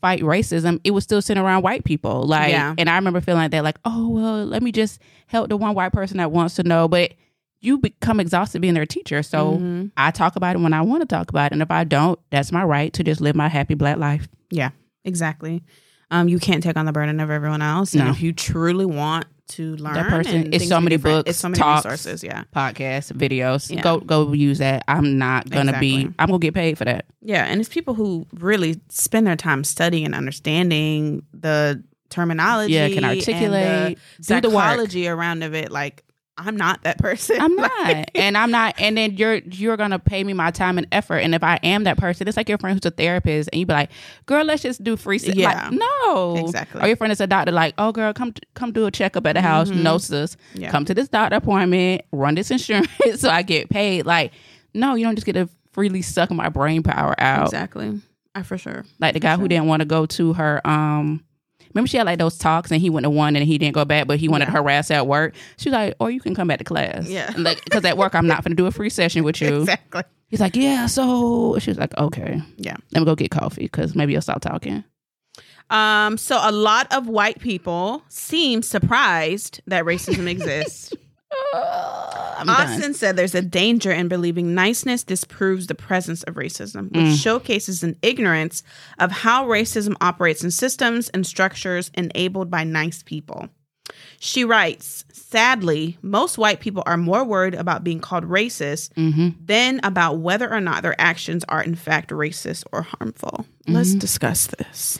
fight racism, it was still centered around white people. Like, Yeah. and I remember feeling like that, like, oh well, let me just help the one white person that wants to know, but you become exhausted being their teacher. So Mhm. I talk about it when I want to talk about it, and if I don't, that's my right to just live my happy black life. Yeah, exactly. Um, you can't take on the burden of everyone else. And No. if you truly want to learn, That person- it's so many books, it's so many talks. resources. Yeah, Podcasts, videos, Yeah. go go use that. I'm not gonna be. I'm gonna get paid for that. yeah, and it's people who really spend their time studying and understanding the terminology. Yeah, can and articulate, the do the work. around of it. Like, I'm not that person. I'm Like, not, and I'm not. And then you're you're gonna pay me my time and effort. And if I am that person, it's like your friend who's a therapist, and you'd be like, "Girl, let's just do free." se-" Yeah. like, no, Exactly. Or your friend is a doctor, like, "Oh, girl, come come do a checkup at the house." Mhm. No, sis, Yeah. come to this doctor appointment, run this insurance, so I get paid. Like, no, you don't just get to freely suck my brain power out. Exactly. I for sure. Like the guy who didn't want to go to her um remember she had like those talks and he went to one and he didn't go back, but he wanted Yeah. to harass at work. She was like, Or you can come back to class. Yeah. And, Like because at work I'm not gonna do a free session with you. Exactly. He's like, Yeah, so she was like, Okay. Yeah. Let me go get coffee because maybe you'll stop talking. Um, so a lot of white people seem surprised that racism exists. I'm done. Austin said there's a danger in believing niceness disproves the presence of racism, which Mm. showcases an ignorance of how racism operates in systems and structures enabled by nice people. She writes, sadly, most white people are more worried about being called racist Mm-hmm. than about whether or not their actions are in fact racist or harmful. Let's Mm-hmm. discuss this.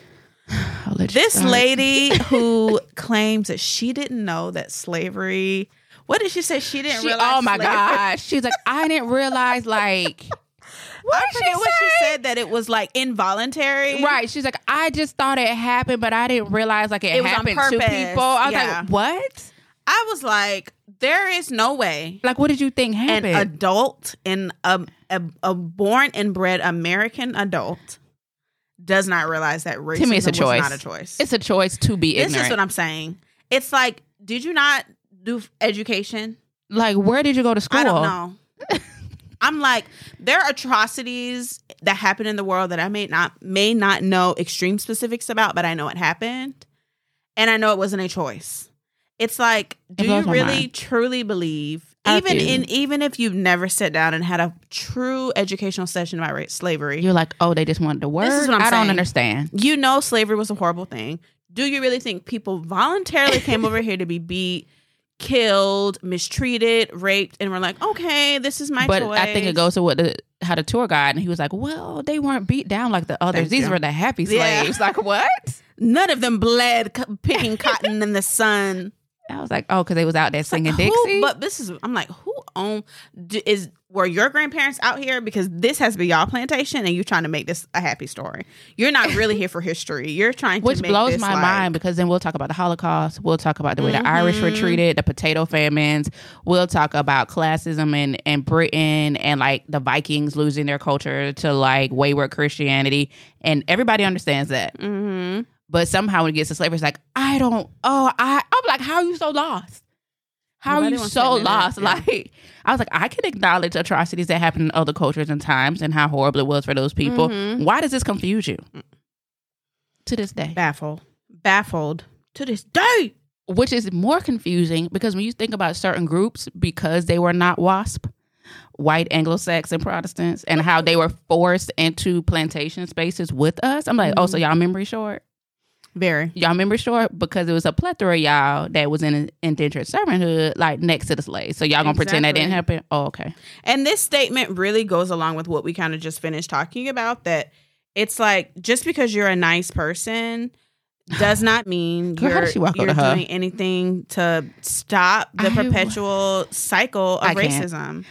This start. lady who claims that she didn't know that slavery. What did she say? She didn't She, oh realize. oh my slavery- gosh. She's like, I didn't realize like what I did forget she what she said that it was like involuntary. Right. She's like, I just thought it happened, but I didn't realize like it, It happened to people. I was Yeah. like, what? I was like, there is no way Like, what did you think happened? an adult in a, a a born and bred American adult does not realize that racism To me, it's a choice. not a choice. It's a choice to be this is what I'm saying. It's like, did you not do education? like, where did you go to school? I don't know. I'm like, there are atrocities that happen in the world that I may not may not know extreme specifics about, but I know it happened, and I know it wasn't a choice. It's like, do It you really mind. truly believe, I even do. in even if you've never sat down and had a true educational session about race, slavery, You're like, oh, they just wanted to work. This is what I'm I don't understand. you know slavery was a horrible thing. Do you really think people voluntarily came over here to be beat, killed, mistreated, raped, and we're like, okay, this is my but choice? I think it goes to what the how the tour guide, and he was like, well, they weren't beat down like the others. Thank These you. were the happy Yeah. slaves. Like what? None of them bled c- picking cotton in the sun. I was like, oh, because they was out there singing Who- Dixie. but this is, I'm like, who own, d- is, were your grandparents out here? Because this has been y'all plantation and you're trying to make this a happy story. You're not really here for history. You're trying to Which blows my like- mind because then we'll talk about the Holocaust. We'll talk about the way the Irish were treated, the potato famines. We'll talk about classism and in Britain and like the Vikings losing their culture to like wayward Christianity. And everybody understands that. Mhm. But somehow when it gets to slavery, it's like, I don't, oh, I, I'm like, how are you so lost? How Nobody are you so admit it, lost? yeah. Like, I was like, I can acknowledge atrocities that happen in other cultures and times and how horrible it was for those people. Mhm. Why does this confuse you? To this day. Baffled. Baffled to this day. which is more confusing because when you think about certain groups because they were not WASP, white Anglo-Saxon Protestants, and how they were forced into plantation spaces with us, I'm like, oh, so y'all memory short? Very. Y'all remember short because it was a plethora of y'all that was in indentured servanthood, like next to the slaves. So y'all gonna pretend that didn't happen? Oh, okay. And this statement really goes along with what we kind of just finished talking about that it's like just because you're a nice person does not mean Girl, you're, you're doing anything to stop the I- perpetual cycle of I racism.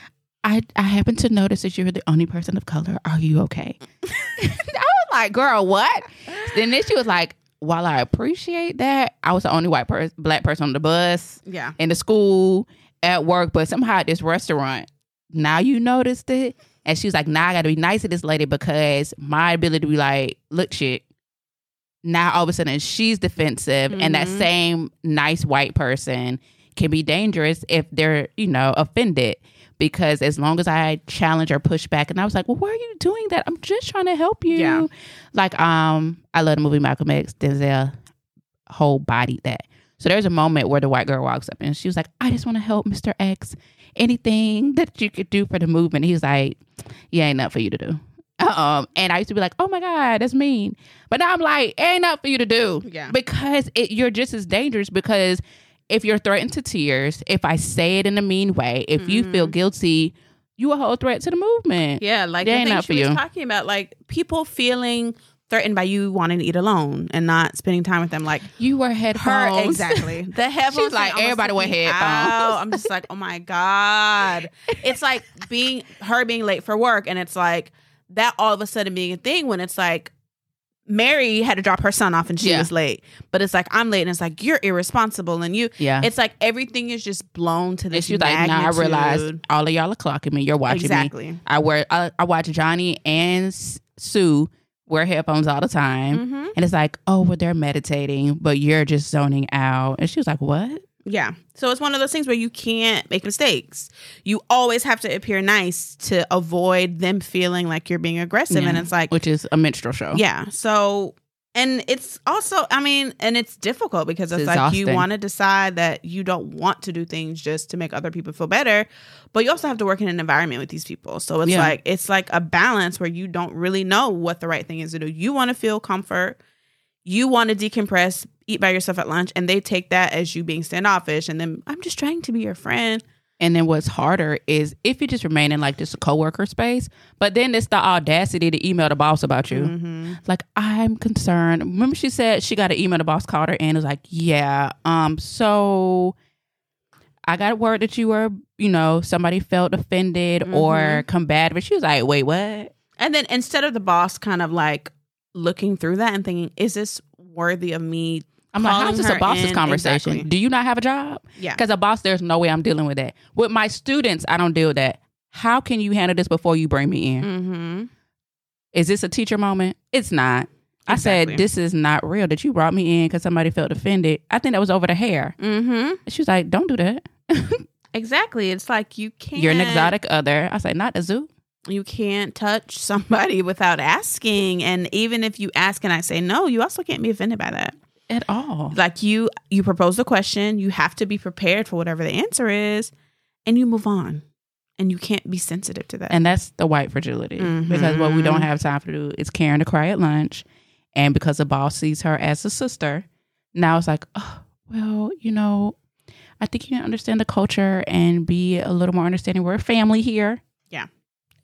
I I happen to notice that you're the only person of color. Are you okay? I was like, girl, what? Then then she was like, while I appreciate that, I was the only white person, black person on the bus, Yeah. in the school, at work, but somehow at this restaurant, now you noticed it. And she was like, nah, I gotta be nice to this lady because my ability to be like, look shit. Now all of a sudden she's defensive and that Mhm. same nice white person can be dangerous if they're, you know, offended. Because as long as I challenge or push back, and I was like, "Well, why are you doing that? I'm just trying to help you." Yeah. Like, um, I love the movie Malcolm X. Denzel whole bodied that. So there's a moment where the white girl walks up and she was like, I just want to help Mr. X. Anything that you could do for the movement. He's like, Yeah, ain't nothing for you to do. Um, and I used to be like, Oh my God, that's mean. But now I'm like, ain't nothing for you to do. Yeah. Because it, you're just as dangerous because if you're threatened to tears, if I say it in a mean way, if you feel guilty, you a whole threat to the movement. Mm-hmm. Yeah, like the ain't thing not she for was you. talking about, like people feeling threatened by you wanting to eat alone and not spending time with them. Like You wear her headphones. exactly. The headphones. She's like, everybody wear headphones. out. I'm just like, oh my god. It's like being her being late for work, and it's like that all of a sudden being a thing when it's like. Mary had to drop her son off and she Yeah. was late. But it's like I'm late and it's like you're irresponsible and you yeah. it's like everything is just blown to this she's like, now I realize all of y'all are clocking me. You're watching me. exactly. I wear I, I watch Johnny and Sue wear headphones all the time, Mhm. and it's like, oh, well, they're meditating, but you're just zoning out. And she was like, what? Yeah. So it's one of those things where you can't make mistakes. You always have to appear nice to avoid them feeling like you're being aggressive. And it's like, Which is a minstrel show. yeah. So, and it's also, I mean, and it's difficult because it's, It's like you want to decide that you don't want to do things just to make other people feel better, but you also have to work in an environment with these people. So it's Yeah. like, it's like a balance where you don't really know what the right thing is to do. You want to feel comfort. You want to decompress, eat by yourself at lunch, and they take that as you being standoffish. And then I'm just trying to be your friend. And then what's harder is if you just remain in like just a coworker space, but then it's the audacity to email the boss about you. Mm-hmm. Like, I'm concerned. Remember, she said she got an email the boss called her and was like, Yeah, um, so I got word that you were, you know, somebody felt offended or Mhm. combative. And she was like, Wait, what? And then instead of the boss kind of like looking through that and thinking, is this worthy of me? I'm like, how's this a boss's in? conversation? Exactly. Do you not have a job? Yeah. Because a boss, there's no way I'm dealing with that. With my students, I don't deal with that. How can you handle this before you bring me in? Mm-hmm. Is this a teacher moment? It's not. I said, "This is not real. That you brought me in because somebody felt offended. I think that was over the hair." Mm-hmm. She was like, "Don't do that. Exactly. It's like you can't. You're an exotic other." I said, "Not a zoo." You can't touch somebody without asking, and even if you ask and I say no, you also can't be offended by that. At all. Like you, you propose the question, you have to be prepared for whatever the answer is, and you move on, and you can't be sensitive to that. And that's the white fragility. Because what we don't Mhm. have time to do is Karen to cry at lunch. And because the boss sees her as a sister, now it's like, oh, well, you know, I think you can understand the culture and be a little more understanding. We're a family here. Yeah.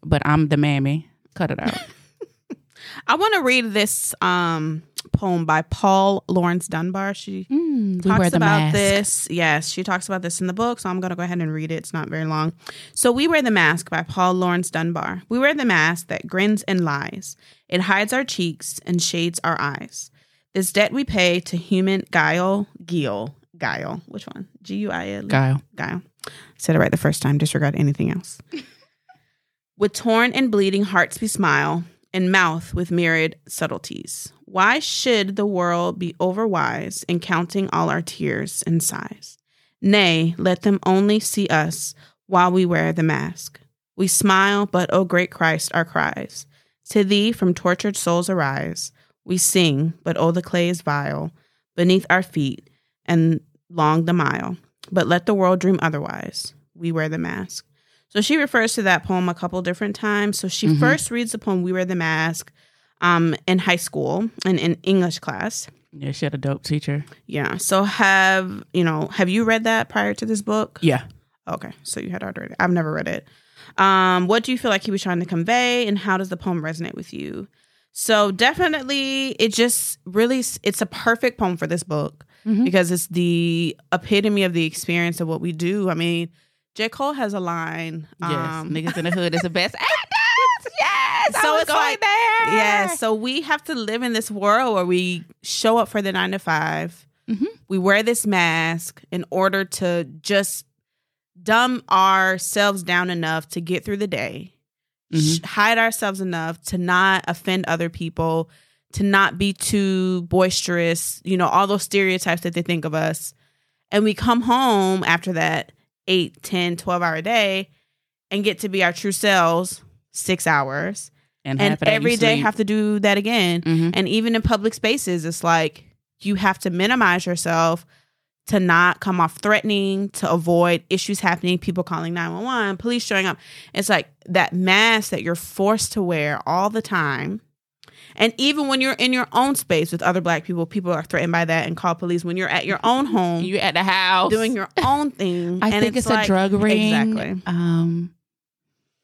But I'm the mammy. Cut it out. I want to read this um, poem by Paul Laurence Dunbar. She Mm, talks about mask. this. Yes, she talks about this in the book, so I'm going to go ahead and read it. It's not very long. So, We Wear the Mask by Paul Laurence Dunbar. We wear the mask that grins and lies. It hides our cheeks and shades our eyes. This debt we pay to human guile, guile, guile. Which one? G U I L. Guile. Guile. Said it right the first time. Disregard anything else. with torn and bleeding hearts we smile, and mouth with myriad subtleties. Why should the world be overwise in counting all our tears and sighs? Nay, let them only see us while we wear the mask. We smile, but O great Christ, our cries to thee from tortured souls arise. We sing, but oh, the clay is vile beneath our feet, and long the mile. But let the world dream otherwise. We wear the mask. So she refers to that poem a couple different times. So she Mhm. first reads the poem "We Wear the Mask" um, in high school and in English class. Yeah, she had a dope teacher. Yeah. So have you know? Have you read that prior to this book? Yeah. Okay. So you had already read it. I've never read it. Um, what do you feel like he was trying to convey, and how does the poem resonate with you? So definitely, it just really it's a perfect poem for this book Mhm. because it's the epitome of the experience of what we do. I mean, J. Cole has a line. Yes. um, Niggas in the hood is the best actors. Yes. I So was it's going like- there. Yeah, so we have to live in this world where we show up for the nine to 5 Mhm. We wear this mask in order to just dumb ourselves down enough to get through the day, Mhm. sh- hide ourselves enough to not offend other people, to not be too boisterous, you know, all those stereotypes that they think of us. And we come home after that 8, 10, 12 hour day and get to be our true selves six hours And, and half of that you every day sleep. have to do that again. Mhm. And even in public spaces, it's like you have to minimize yourself to not come off threatening, to avoid issues happening, people calling 911, police showing up. It's like that mask that you're forced to wear all the time. And even when you're in your own space with other black people, people are threatened by that and call police. When you're at your own home you're at the house doing your own thing, I and think it's, a like- drug ring. Exactly. Um,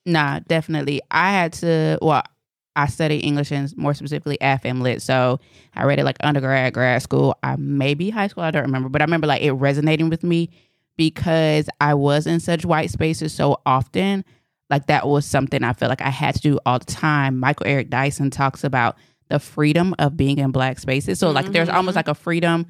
nah, definitely. I had to. Well, I studied English and more specifically AFM Lit, so I read it like undergrad, grad school, I maybe high school. I don't remember, but I remember like it resonating with me because I was in such white spaces so often. Like that was something I felt like I had to do all the time. Michael Eric Dyson talks about the freedom of being in black spaces. So like there's Mhm. almost like a freedom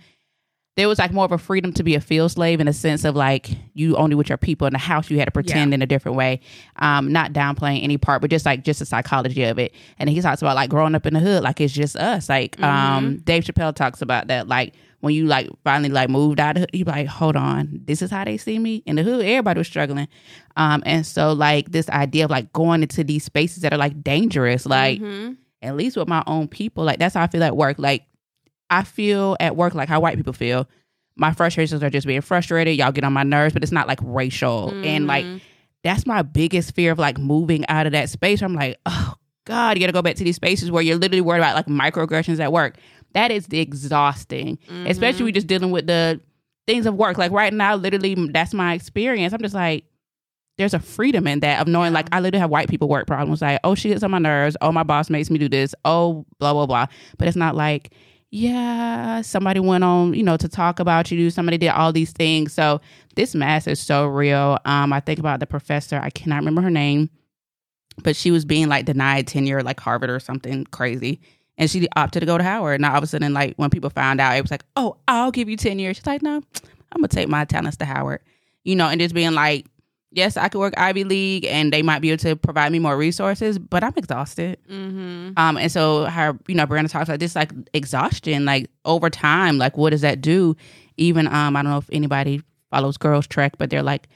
there was like more of a freedom to be a field slave in a sense of like you only with your people in the house you had to pretend in a different way um not downplaying any part but just like just the psychology of it and he talks about like growing up in the hood like it's just us like um dave chappelle talks about that like when you like finally like moved out of the hood, you like hold on this is how they see me in the hood everybody was struggling um and so like this idea of like going into these spaces that are like dangerous like Mhm. at least with my own people. Like that's how I feel at work. Like I feel at work like how white people feel. My frustrations are just being frustrated. Y'all get on my nerves, but it's not like racial. And like Mhm. that's my biggest fear of like moving out of that space. I'm like, oh God, you gotta go back to these spaces where you're literally worried about like microaggressions at work. That is the exhausting. Mm-hmm. Especially we just dealing with the things of work. Like right now, literally that's my experience. I'm just like, there's a freedom in that of knowing like I literally have white people work problems like oh she gets on my nerves oh my boss makes me do this oh blah blah blah but it's not like yeah somebody went on you know to talk about you somebody did all these things. So this mask is so real. Um I think about the professor I cannot remember her name but she was being like denied tenure like Harvard or something crazy. And she opted to go to Howard. Now all of a sudden like when people found out it was like oh I'll give you tenure. She's like no I'm gonna take my talents to Howard. You know and just being like yes, I could work Ivy League and they might be able to provide me more resources, but I'm exhausted. Mm-hmm. Um, and so her, you know, Brandon talks about this like exhaustion, like over time, like what does that do? Even um, I don't know if anybody follows Girls Trek, but they're like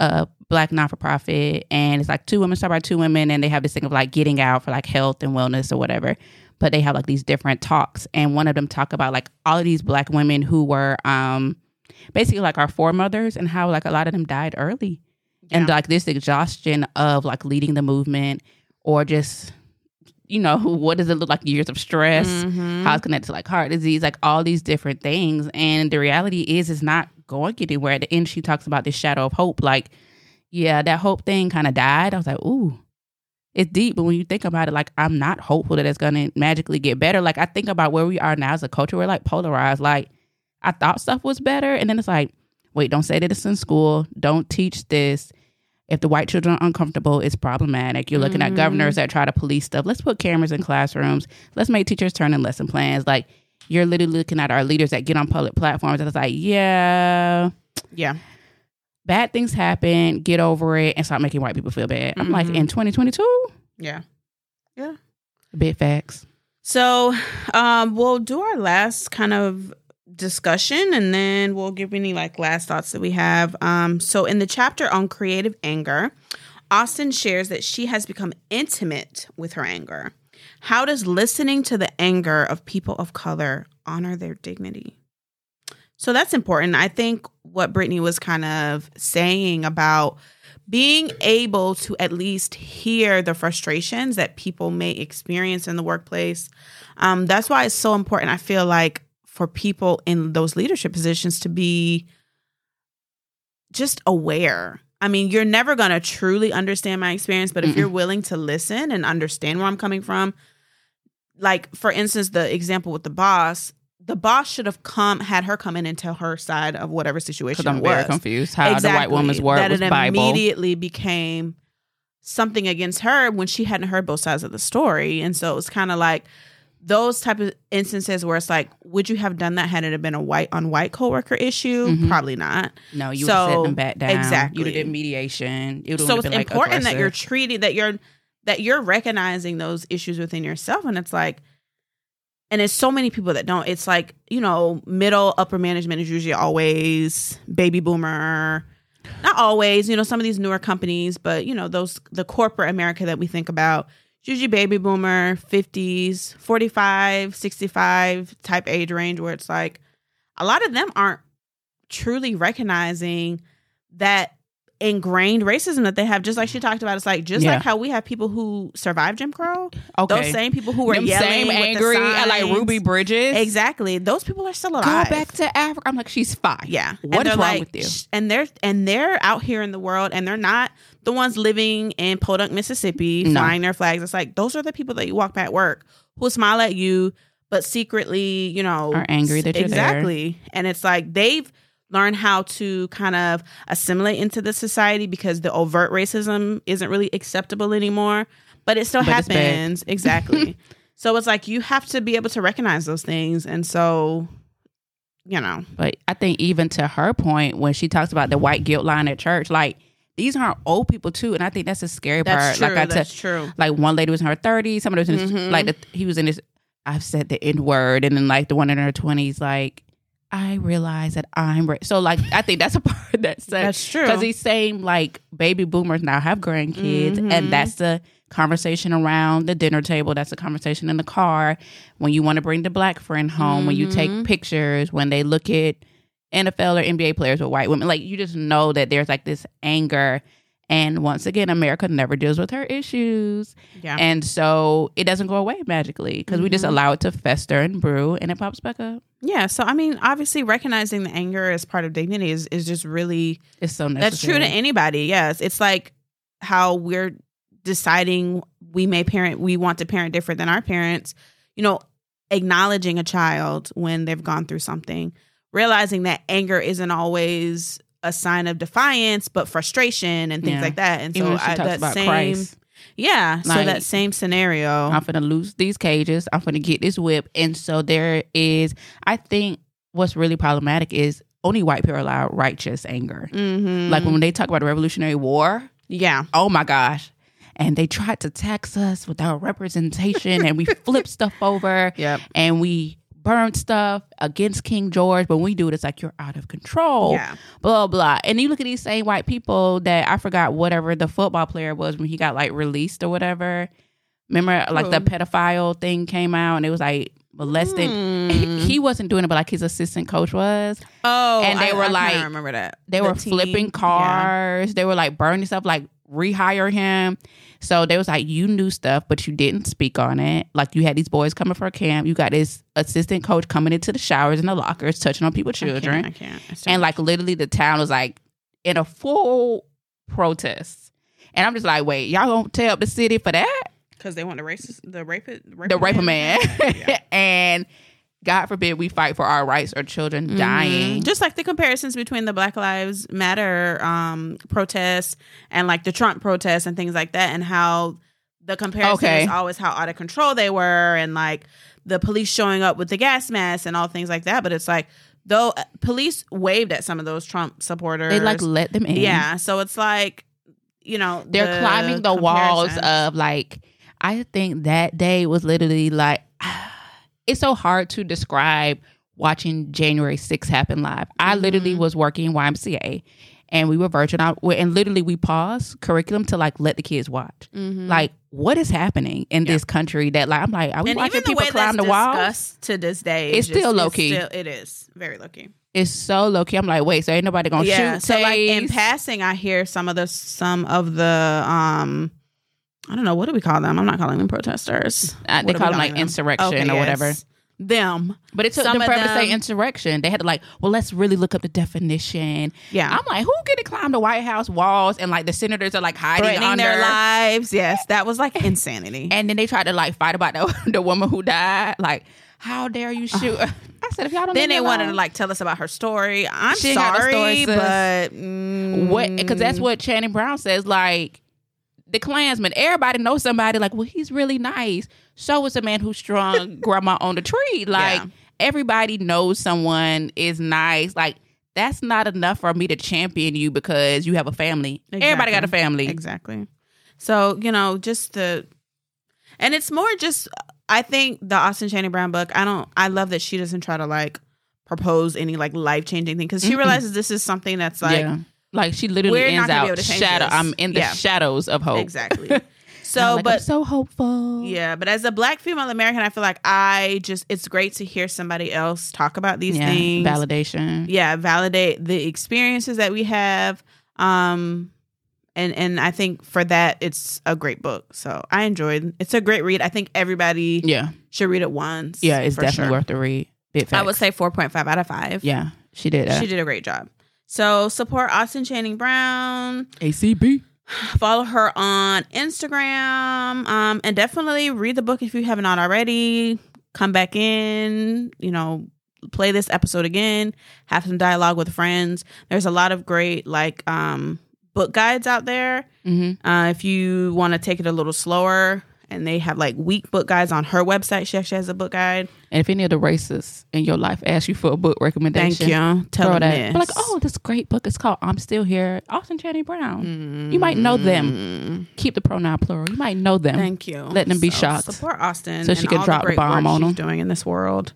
a black non for profit, and it's like two women started by two women, and they have this thing of like getting out for like health and wellness or whatever. But they have like these different talks, and one of them talk about like all of these black women who were um basically like our foremothers and how like a lot of them died early and like this exhaustion of like leading the movement or just you know what does it look like years of stress Mhm. how it's connected to like heart disease like all these different things. And the reality is it's not going anywhere. At the end she talks about this shadow of hope. Like yeah that hope thing kind of died. I was like ooh it's deep. But when you think about it like i'm not hopeful that it's gonna magically get better. Like i think about where we are now as a culture. We're like polarized. Like i thought stuff was better. And then it's like wait don't say that it's in school don't teach this if the white children are uncomfortable, it's problematic. You're looking Mhm. at governors that try to police stuff. Let's put cameras in classrooms. Let's make teachers turn in lesson plans. Like you're literally looking at our leaders that get on public platforms and it's like, yeah, Yeah. bad things happen. Get over it and stop making white people feel bad. I'm like, Mhm. in 2022, Yeah. Yeah. Big facts. So um, we'll do our last kind of discussion and then we'll give any like last thoughts that we have. Um, so in the chapter on creative anger, Austin shares that she has become intimate with her anger. How does listening to the anger of people of color honor their dignity? So that's important. I think what Brittany was kind of saying about being able to at least hear the frustrations that people may experience in the workplace. Um, that's why it's so important. I feel like for people in those leadership positions to be just aware. I mean, you're never going to truly understand my experience, but if Mm-mm. you're willing to listen and understand where I'm coming from, like for instance, the example with the boss, the boss should have come had her come in and tell her side of whatever situation Because I'm very was confused how the white woman's word that was it Bible. immediately became something against her when she hadn't heard both sides of the story and so it was kind of like those type of instances where it's like would you have done that had it have been a white on white coworker issue Mhm. probably not No, you So, would set them back down. exactly. You'd have did mediation. It so it's been, like, important that you're treating that you're that you're recognizing those issues within yourself and it's like and it's so many people that don't it's like you know middle upper management is usually always baby boomer not always you know some of these newer companies but you know those the corporate america that we think about usually baby boomer 50s 45 65 type age range where it's like a lot of them aren't truly recognizing that ingrained racism that they have just like she talked about it's like just Yeah. like how we have people who survived jim crow okay. those same people who were Them yelling same angry at like. Ruby Bridges. exactly those people are still alive. Go back to Africa. I'm like, she's fine. yeah What is wrong like- with you? and they're and they're out here in the world and they're not the ones living in podunk mississippi No. flying their flags it's like those are the people that you walk by at work who smile at you but secretly you know Are angry that you're there. exactly and it's like they've learned how to kind of assimilate into the society because the overt racism isn't really acceptable anymore but it still But happens. Exactly. So it's like you have to be able to recognize those things. And so you know. But I think even to her point, when she talks about the white guilt line at church, like these aren't old people too, and I think that's a scary that's part. true. Like I that's t- true. like one lady was in her 30s, somebody was in his, Mhm. like the, he was in his. I've said the N word, and then like the one in her 20s, like I realize that I'm ra-. so like I think that's a part that's That's true. because he's saying like baby boomers now have grandkids, Mhm. and that's the conversation around the dinner table. That's a conversation in the car when you want to bring the black friend home, when you take Mhm. pictures, when they look at NFL or NBA players with white women. Like you just know that there's like this anger. And once again, America never deals with her issues. yeah And so it doesn't go away magically because we just Mhm. allow it to fester and brew and it pops back up. yeah so i mean obviously recognizing the anger as part of dignity is, is just really It's so necessary. That's true to anybody. Yes, it's like how we're deciding we may parent, we want to parent different than our parents. You know, acknowledging a child when they've gone through something, realizing that anger isn't always a sign of defiance, but frustration and things Yeah. like that. And Even so I, that same, Christ. yeah. so that same scenario, I'm gonna lose these cages. I'm gonna get this whip. And so there is I think what's really problematic is only white people are allowed righteous anger. Mm-hmm. Like when they talk about the Revolutionary War, yeah. oh my gosh. And they tried to tax us without representation and we flipped stuff over Yep. and we burned stuff against King George. But when we do it, it's like you're out of control. Yeah. Blah, blah. And you look at these same white people that I forgot whatever the football player was when he got like released or whatever. Remember, like the pedophile thing came out and it was like molesting. Mm. He wasn't doing it, but like his assistant coach was. Oh, And they I- were I like- remember that They The were teen- flipping yeah. cars. They were like burning stuff, like rehire him. So they was like, you knew stuff, but you didn't speak on it. Like you had these boys coming for camp. You got this assistant coach coming into the showers and the lockers, touching on people's I can't, children. I can't. And like literally the town was like in a full protest. And I'm just like, wait, y'all gonna tear up the city for that? because they want the racist, the rape it, The rape a man. Yeah. and God forbid we fight for our rights or children dying. Mhm. Just like the comparisons between the Black Lives Matter um, protests and like the Trump protests and things like that, and how the comparison Okay. is always how out of control they were, and like the police showing up with the gas masks and all things like that. But it's like though uh, police waved at some of those Trump supporters, They like let them in. yeah. So it's like you know they're climbing the walls of like i think that day was literally like it's so hard to describe watching january 6th happen live i literally Mhm. was working ymca and we were virtual out and literally we paused curriculum to like let the kids watch Mhm. like what is happening in Yeah. this country that like i'm like are we and watching even people climb the discussed to this day, It's still low-key. still- It is very low key. it's so low-key i'm like wait so ain't nobody gonna yeah. shoot So like in passing, I hear some of the some of the um, I don't know what do we call them. I'm not calling them protesters. Uh, they call them like them? insurrection Okay, or yes. whatever Them. But it took Some them forever to say insurrection. They had to like, well, let's really look up the definition. Yeah. I'm like, who get to climb the White House walls and like the senators are like hiding under. their lives. Yes, that was like insanity. And then they tried to like fight about the, the woman who died. Like, how dare you shoot? I said, if y'all don't then they wanted to like tell us about her story. I'm She ain't got no sorry, story, but mm, what? Because that's what Channing Brown says. Like, the Klansman, everybody knows somebody. Like, well, he's really nice. So was the man who strung grandma on the tree. Like, Yeah. everybody knows someone is nice. Like, that's not enough for me to champion you because you have a family. Everybody got a family. Exactly. So, you know, just the and it's more just I think the Austin Channing Brown book, I don't I love that she doesn't try to like propose any like life changing thing because she realizes this is something that's like yeah. Like she literally we're ends out shadow. this. I'm in the Yeah. shadows of hope. exactly. I'm So, like, I'm but so hopeful. yeah, but as a black female American, I feel like I just it's great to hear somebody else talk about these Yeah. things. Validation. yeah validate the experiences that we have um and and i think for that it's a great book so i enjoyed it's a great read i think everybody Yeah. should read it once Yeah. It's definitely sure. worth the read. Bit i would say 4.5 out of 5 Yeah. She did. Uh, she did a great job so support austin channing brown. ACB. follow her on instagram um and definitely read the book if you have not already. Come back in you know play this episode again. Have some dialogue with friends. There's a lot of great like um book guides out there. Mm-hmm. uh if you want to take it a little slower and they have like week book guides on her website she actually has a book guide And if any of the racists in your life ask you for a book recommendation, thank you tell them that. Like, oh, this great book. is called I'm Still Here. Austin Channing Brown. You might know them. Keep the pronoun plural. You might know them. Mm-hmm. Thank you. Let them be So, shocked. Support Austin, So she could drop the great bomb on them. Doing in this world,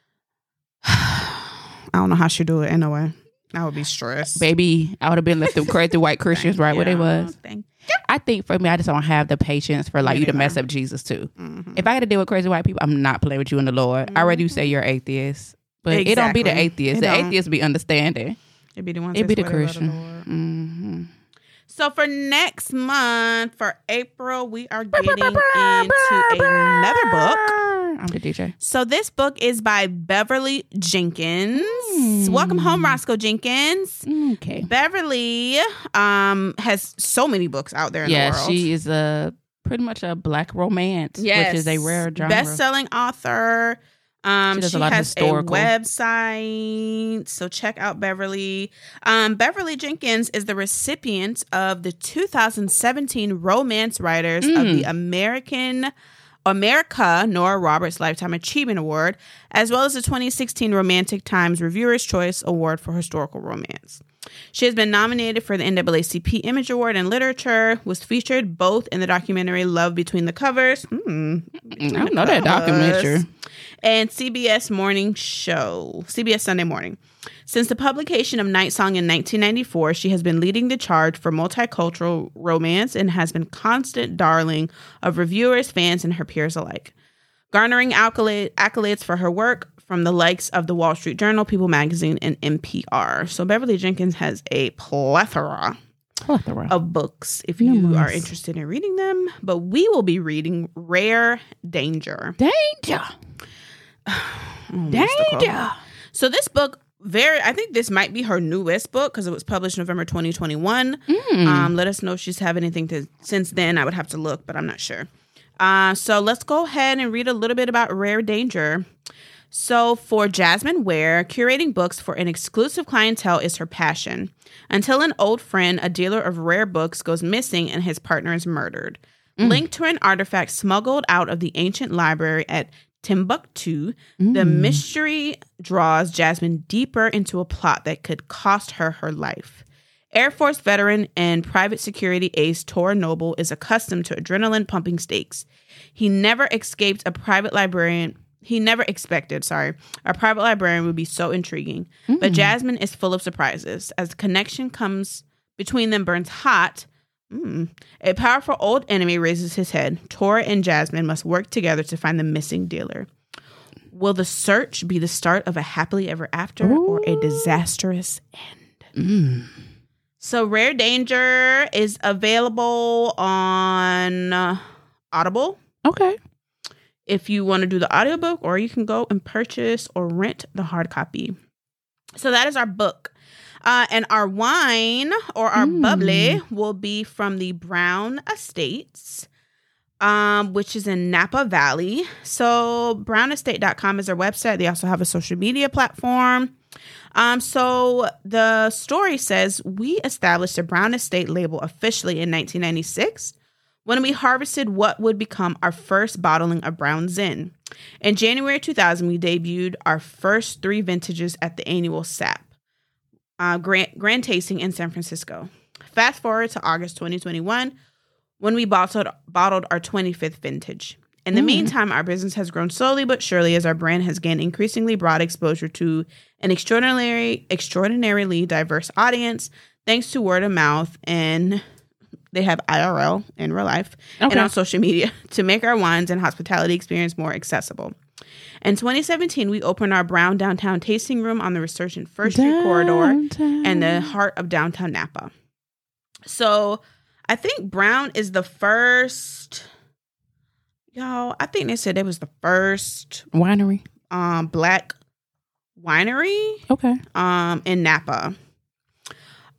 I don't know how she do it anyway. I would be stressed. Baby, I would have been left them crazy white Christians right where they was. Thank I think for me, I just don't have the patience for like Me you to mess up Jesus too. Mhm. If I got to deal with crazy white people, I'm not playing with you in the Lord. I already you say you're atheist, but it don't be the atheist. It the atheist be understanding. It'd be the ones. It be the swear they love Christian. Lord. hmm So for next month, for April, we are getting into another book. I'm the DJ. So this book is by Beverly Jenkins. Mm. Welcome home, Roscoe Jenkins. Okay. Beverly um has so many books out there in Yeah, the world. she is a pretty much a black romance, which is a rare genre. Best-selling author. Um, She she, does a lot of has historical. a website, so check out Beverly. Um, Beverly Jenkins is the recipient of the 2017 Romance Writers of Mm. the American America Nora Roberts Lifetime Achievement Award, as well as the 2016 Romantic Times Reviewer's Choice Award for Historical Romance. She has been nominated for the NAACP Image Award in Literature, was featured both in the documentary Love Between the Covers. Hmm, I don't know that documentary. and CBS Morning Show, CBS Sunday Morning. Since the publication of Night Song in 1994, she has been leading the charge for multicultural romance and has been constant darling of reviewers, fans, and her peers alike. Garnering accolade, accolades for her work from the likes of the Wall Street Journal, People Magazine, and NPR. So Beverly Jenkins has a plethora Plethora. of books if you are interested in reading them. But we will be reading Rare Danger. Danger. Oh. Danger. So this book, very, I think this might be her newest book because it was published November 2021. Mm. Um, let us know if she's have anything to since then. I would have to look, but I'm not sure. Uh, so let's go ahead and read a little bit about Rare Danger. So for Jasmine Ware, curating books for an exclusive clientele is her passion. Until an old friend, a dealer of rare books, goes missing and his partner is murdered. Linked to an artifact smuggled out of the ancient library at Timbuktu, the mm. mystery draws Jasmine deeper into a plot that could cost her her life. Air Force veteran and private security ace Tor Noble is accustomed to adrenaline pumping stakes. He never escaped a private librarian. He never expected, sorry, a private librarian would be so intriguing. But mm. Jasmine is full of surprises. As the connection comes between them burns hot, mm, a powerful old enemy raises his head. Tora and Jasmine must work together to find the missing dealer. Will the search be the start of a happily ever after or a disastrous end? Mm. so Rare Danger is available on uh, Audible Okay. if you want to do the audiobook or you can go and purchase or rent the hard copy. So that is our book. Uh, and our wine or our Mm. bubbly will be from the Brown Estates, um, which is in Napa Valley. So brownestate.com is their website. They also have a social media platform. Um, so the story says we established the Brown Estate label officially in 1996 when we harvested what would become our first bottling of Brown Zin. In January 2000, we debuted our first three vintages at the annual ZAP uh, Grand, Grand Tasting in San Francisco. Fast forward to August 2021 when we bottled, bottled our 25th vintage. In the Mm. meantime, our business has grown slowly but surely as our brand has gained increasingly broad exposure to an extraordinary, extraordinarily diverse audience, thanks to word of mouth and they have IRL in real life and on social media to make our wines and hospitality experience more accessible. In 2017, we opened our Brown Downtown Tasting Room on the resurgent First Street corridor and the heart of downtown Napa. So I think Brown is the first. Y'all, I think they said it was the first winery. um, black winery Okay. um, in Napa.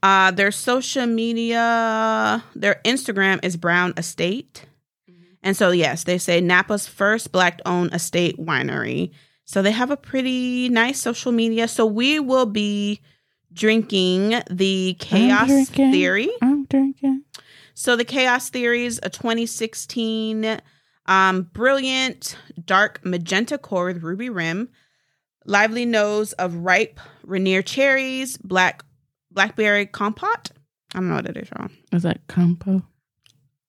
Uh, their social media, their Instagram is Brown Estate. And so, yes, they say Napa's first black owned estate winery. So they have a pretty nice social media. So we will be drinking the Chaos drinking. Theory. I'm drinking. So the Chaos Theory is a 2016 um, brilliant dark magenta core with ruby rim, lively nose of ripe Rainier cherries, black blackberry compote. I don't know what it is y'all. Is that compo?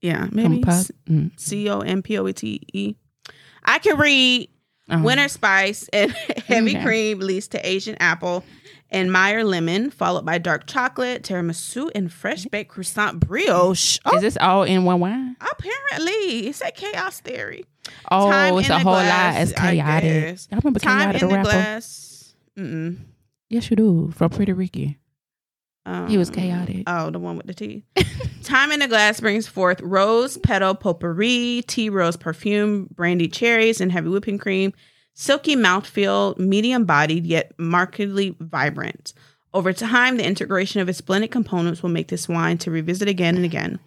Yeah, maybe? Mm. C O M P O E T E. I can read Oh. Winter Spice and Heavy Okay. Cream leads to Asian Apple and Meyer Lemon, followed by dark chocolate, tiramisu, and fresh baked croissant brioche. Oh, Is this all in one wine? apparently, it's a chaos theory. Oh, Time it's a whole glass, lot. It's I chaotic. guess. I remember Time chaotic in the the rapper. glass. Mm-mm. Yes, you do. From Pretty Ricky. He was Um, chaotic. Oh, the one with the tea. Time in the glass brings forth rose petal potpourri, tea rose perfume, brandy cherries, and heavy whipping cream. Silky mouthfeel, medium bodied yet markedly vibrant. Over time, the integration of its blended components will make this wine to revisit again and again.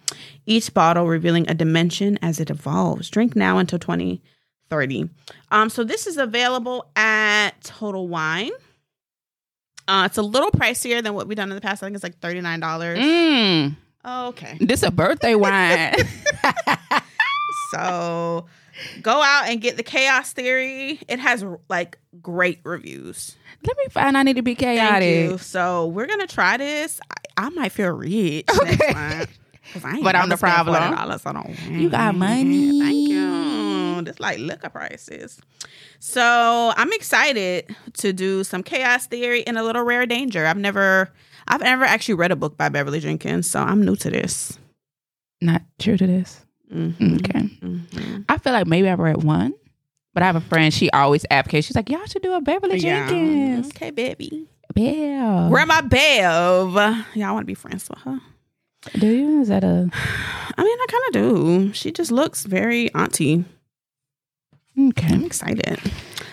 Each bottle revealing a dimension as it evolves. Drink now until 2030. Um, so this is available at Total Wine. Uh, it's a little pricier than what we've done in the past. I think it's like thirty nine dollars. Mm, Okay, this a birthday wine. So go out and get the Chaos Theory. It has like great reviews. Let me find. I need to be Thank chaotic. you. So we're gonna try this. I, I might feel rich Okay. next month. I But I'm the problem. $40 on a- You got money. Thank you. Just like liquor prices. So I'm excited to do some chaos theory and a little rare danger. I've never, I've never actually read a book by Beverly Jenkins, so I'm new to this. Not true to this. Mhm. Okay. Mhm. I feel like maybe I've read one, but I have a friend. She always advocates. She's like, y'all should do a Beverly Yeah. Jenkins. Okay, baby. Where my Bev? Y'all want to be friends with her. Do you? Is that a I mean, I kind of do. She just looks very auntie. Okay? I'm excited.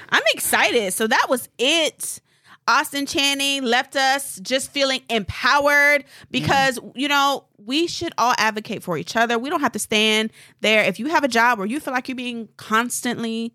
I'm excited. So that was it. Austin Channing left us just feeling empowered because, you know, we should all advocate for each other. We don't have to stand there. If you have a job where you feel like you're being constantly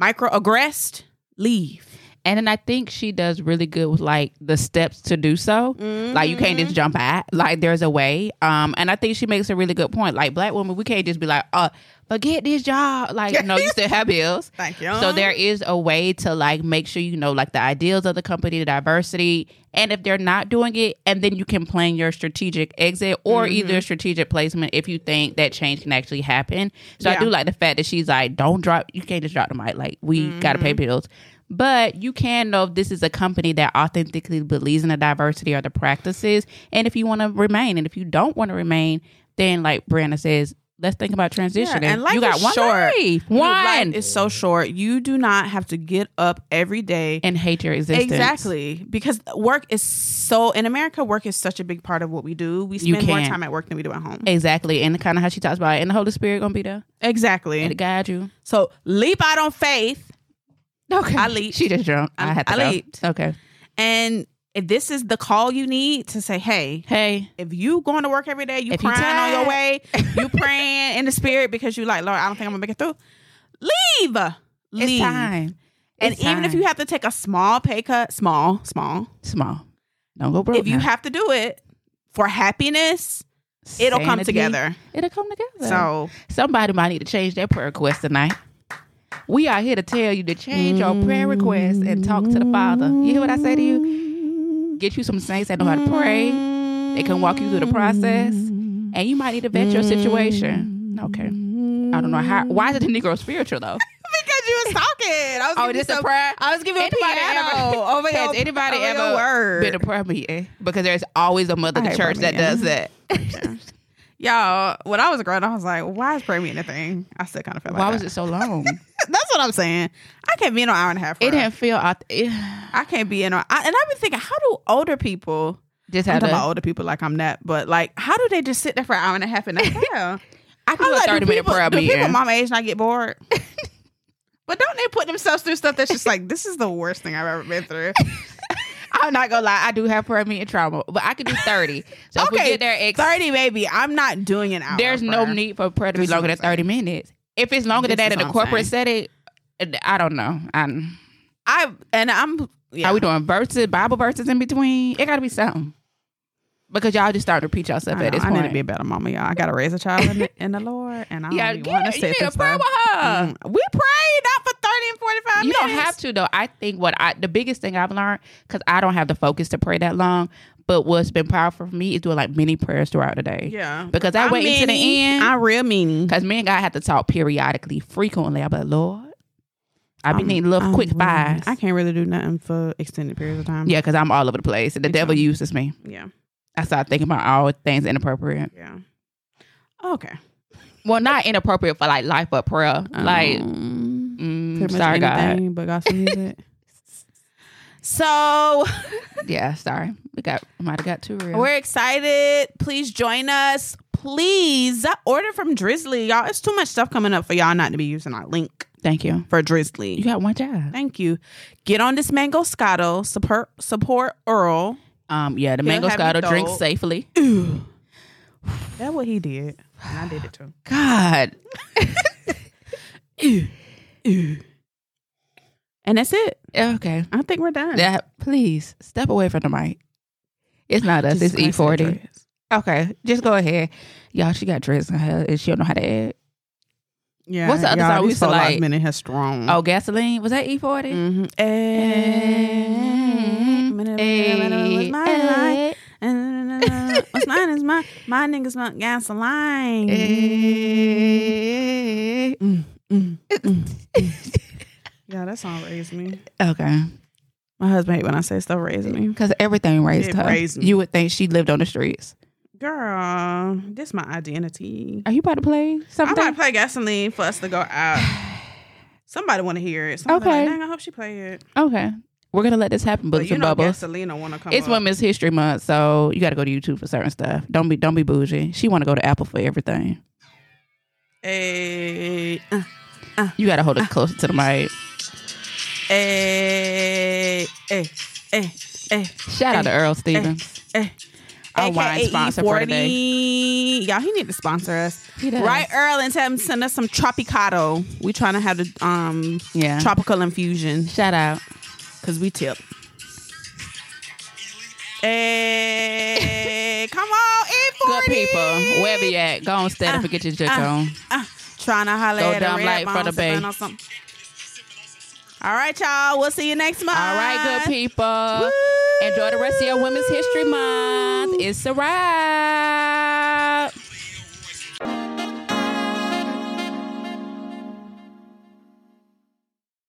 microaggressed, leave. And then I think she does really good with like the steps to do so. Like you can't just jump at. Like there's a way. Um, and I think she makes a really good point. Like black women, we can't just be like, uh, forget this job. Like no, you still have bills. Thank you. So there is a way to like make sure you know like the ideals of the company, the diversity, and if they're not doing it, and then you can plan your strategic exit or Mm-hmm. either strategic placement if you think that change can actually happen. So I do like the fact that she's like, don't drop. You can't just drop the mic. Like we Mm-hmm. pay bills. But you can know if this is a company that authentically believes in the diversity or the practices, and if you want to remain, and if you don't want to remain, then like Brianna says, let's think about transitioning. and life you got is one short. life, one, life is so short. You do not have to get up every day and hate your existence. Exactly. Because work is so in America, work is such a big part of what we do. We spend more time at work than we do at home. Exactly, and kind of how she talks about it, and the Holy Spirit gonna be there Exactly. and to guide you. So leap out on faith. Okay, I leaped. She just drunk. I, I- had to I go. leaped. Okay. And if this is the call you need to say, hey, Hey, if you going to work every day, you If you crying on your way, you praying in the spirit because you like, Lord, I don't think I'm gonna make it through. Leave. Leave. it's time. And It's even if you have to take a small pay cut, small, small, small, don't go broke. if you have to do it for happiness, it'll come together. It'll come together. So somebody might need to change their prayer request tonight. We are here to tell you to change your prayer request and talk to the Father. You hear what I say to you? Get you some saints that know how to pray. They can walk you through the process, and you might need to vet your situation. Okay. I don't know how. Why is it the Negro spiritual though? because you was talking. I was Oh, giving this you a prayer. I was giving Anybody piano ever- over Has your, anybody over your ever word. been a prayer meeting? Because there's always a mother the church that does that. Y'all, when I was growing up, I was like, why is prayer meeting a thing? I still kind of feel like Why that. was it so long? That's what I'm saying. I can't be in an hour and a half. It didn't feel. It, I can't be in. A, I, and I've been thinking, how do older people? just I'm had talking to. about older people like I'm that, but like, how do they just sit there for an hour and a half and not hell? I can I'm do a like, thirty minute people, prayer do meeting. people my age not get bored? but don't they put themselves through stuff that's just like this is the worst thing I've ever been through? I'm not gonna lie, I do have prayer meeting trauma, but I could do 30. So okay, if we get there, ex- 30 maybe. I'm not doing an hour. There's no prayer. need for prayer to be longer than 30 minutes. If it's longer this than that in the corporate setting, I don't know. I'm, I and I'm. Yeah. Are we doing verses, Bible verses in between? It got to be something because y'all just starting to preach yourself know, at this I point. I need to be a better mama, y'all. I got to raise a child in, the, in the, Lord, and I yeah, want to sit this. Pray with her. Mm, we prayed. 45 you don't have to though. I think what I the biggest thing I've learned because I don't have the focus to pray that long. But what's been powerful for me is doing like many prayers throughout the day. Yeah, because I, I wait until the end. I real meaning because me and God have to talk periodically, frequently. I'm like, Lord, I be needing needing little I'm quick really, buys. I can't really do nothing for extended periods of time. Yeah, because I'm all over the place, and the devil uses me. Yeah, I start thinking about all things inappropriate. Yeah. Okay. Well, not inappropriate for like life, but prayer. Um, like pretty much sorry, God. anything but gospel music. so Yeah, sorry. We got might have got too real. We're excited. Please join us. Please order from Drizly, y'all. It's too much stuff coming up for y'all not to be using our link Thank you. for Drizly. You got one job. Thank you. Get on this Mangoscato. Support support Earl. Um, yeah, the He'll mango have scotto drink dope. safely. That's what he did. And I did it too. God. And that's it. Okay. I think we're done. Yeah, please step away from the mic. It's not us. Jesus it's E40. Okay, just go ahead, y'all. She got dress in her, and she don't know how to add. Yeah. What's the other y'all, song we these used to Four Live like? Minute has strong. Oh, gasoline. Was that E forty? Mm-hmm. Eh, minute, minute, minute, what's mine, mine? Eh, What's mine is mine. My niggas want gasoline. Mm, mm, mm, mm. yeah, that song raised me. Okay. My husband hate when I say stuff raised me. Because everything raised It her. raised me. You would think she lived on the streets. Girl, this my identity. Are you about to play something? might play gasoline for us to go out. Somebody want to hear it. Somebody Okay. Like, Dang, I hope she play it. okay. We're gonna let this happen, But you and know, Bubbles. want to come. It's up. Women's History Month, so you got to go to YouTube for certain stuff. Don't be don't be bougie. She want to go to Apple for everything. Hey, uh, You got to hold it closer to the mic. Hey, hey, hey, hey. Shout out to Earl Stevens, eh. our wine AKA sponsor for today. E40. Y'all, he need to sponsor us. Right, Earl, and tell him to send us some Tropiscato. We trying to have the um Yeah. tropical infusion Shout out. because we tip. Hey, come on, E40. Good people, wherever you at, go on stand up uh, and get your jerk uh, on. Uh, trying to holler Go at down a light red for the bay. on something. All right, y'all. We'll see you next month. All right, good people. Woo! Enjoy the rest of your Women's History Month. It's a wrap.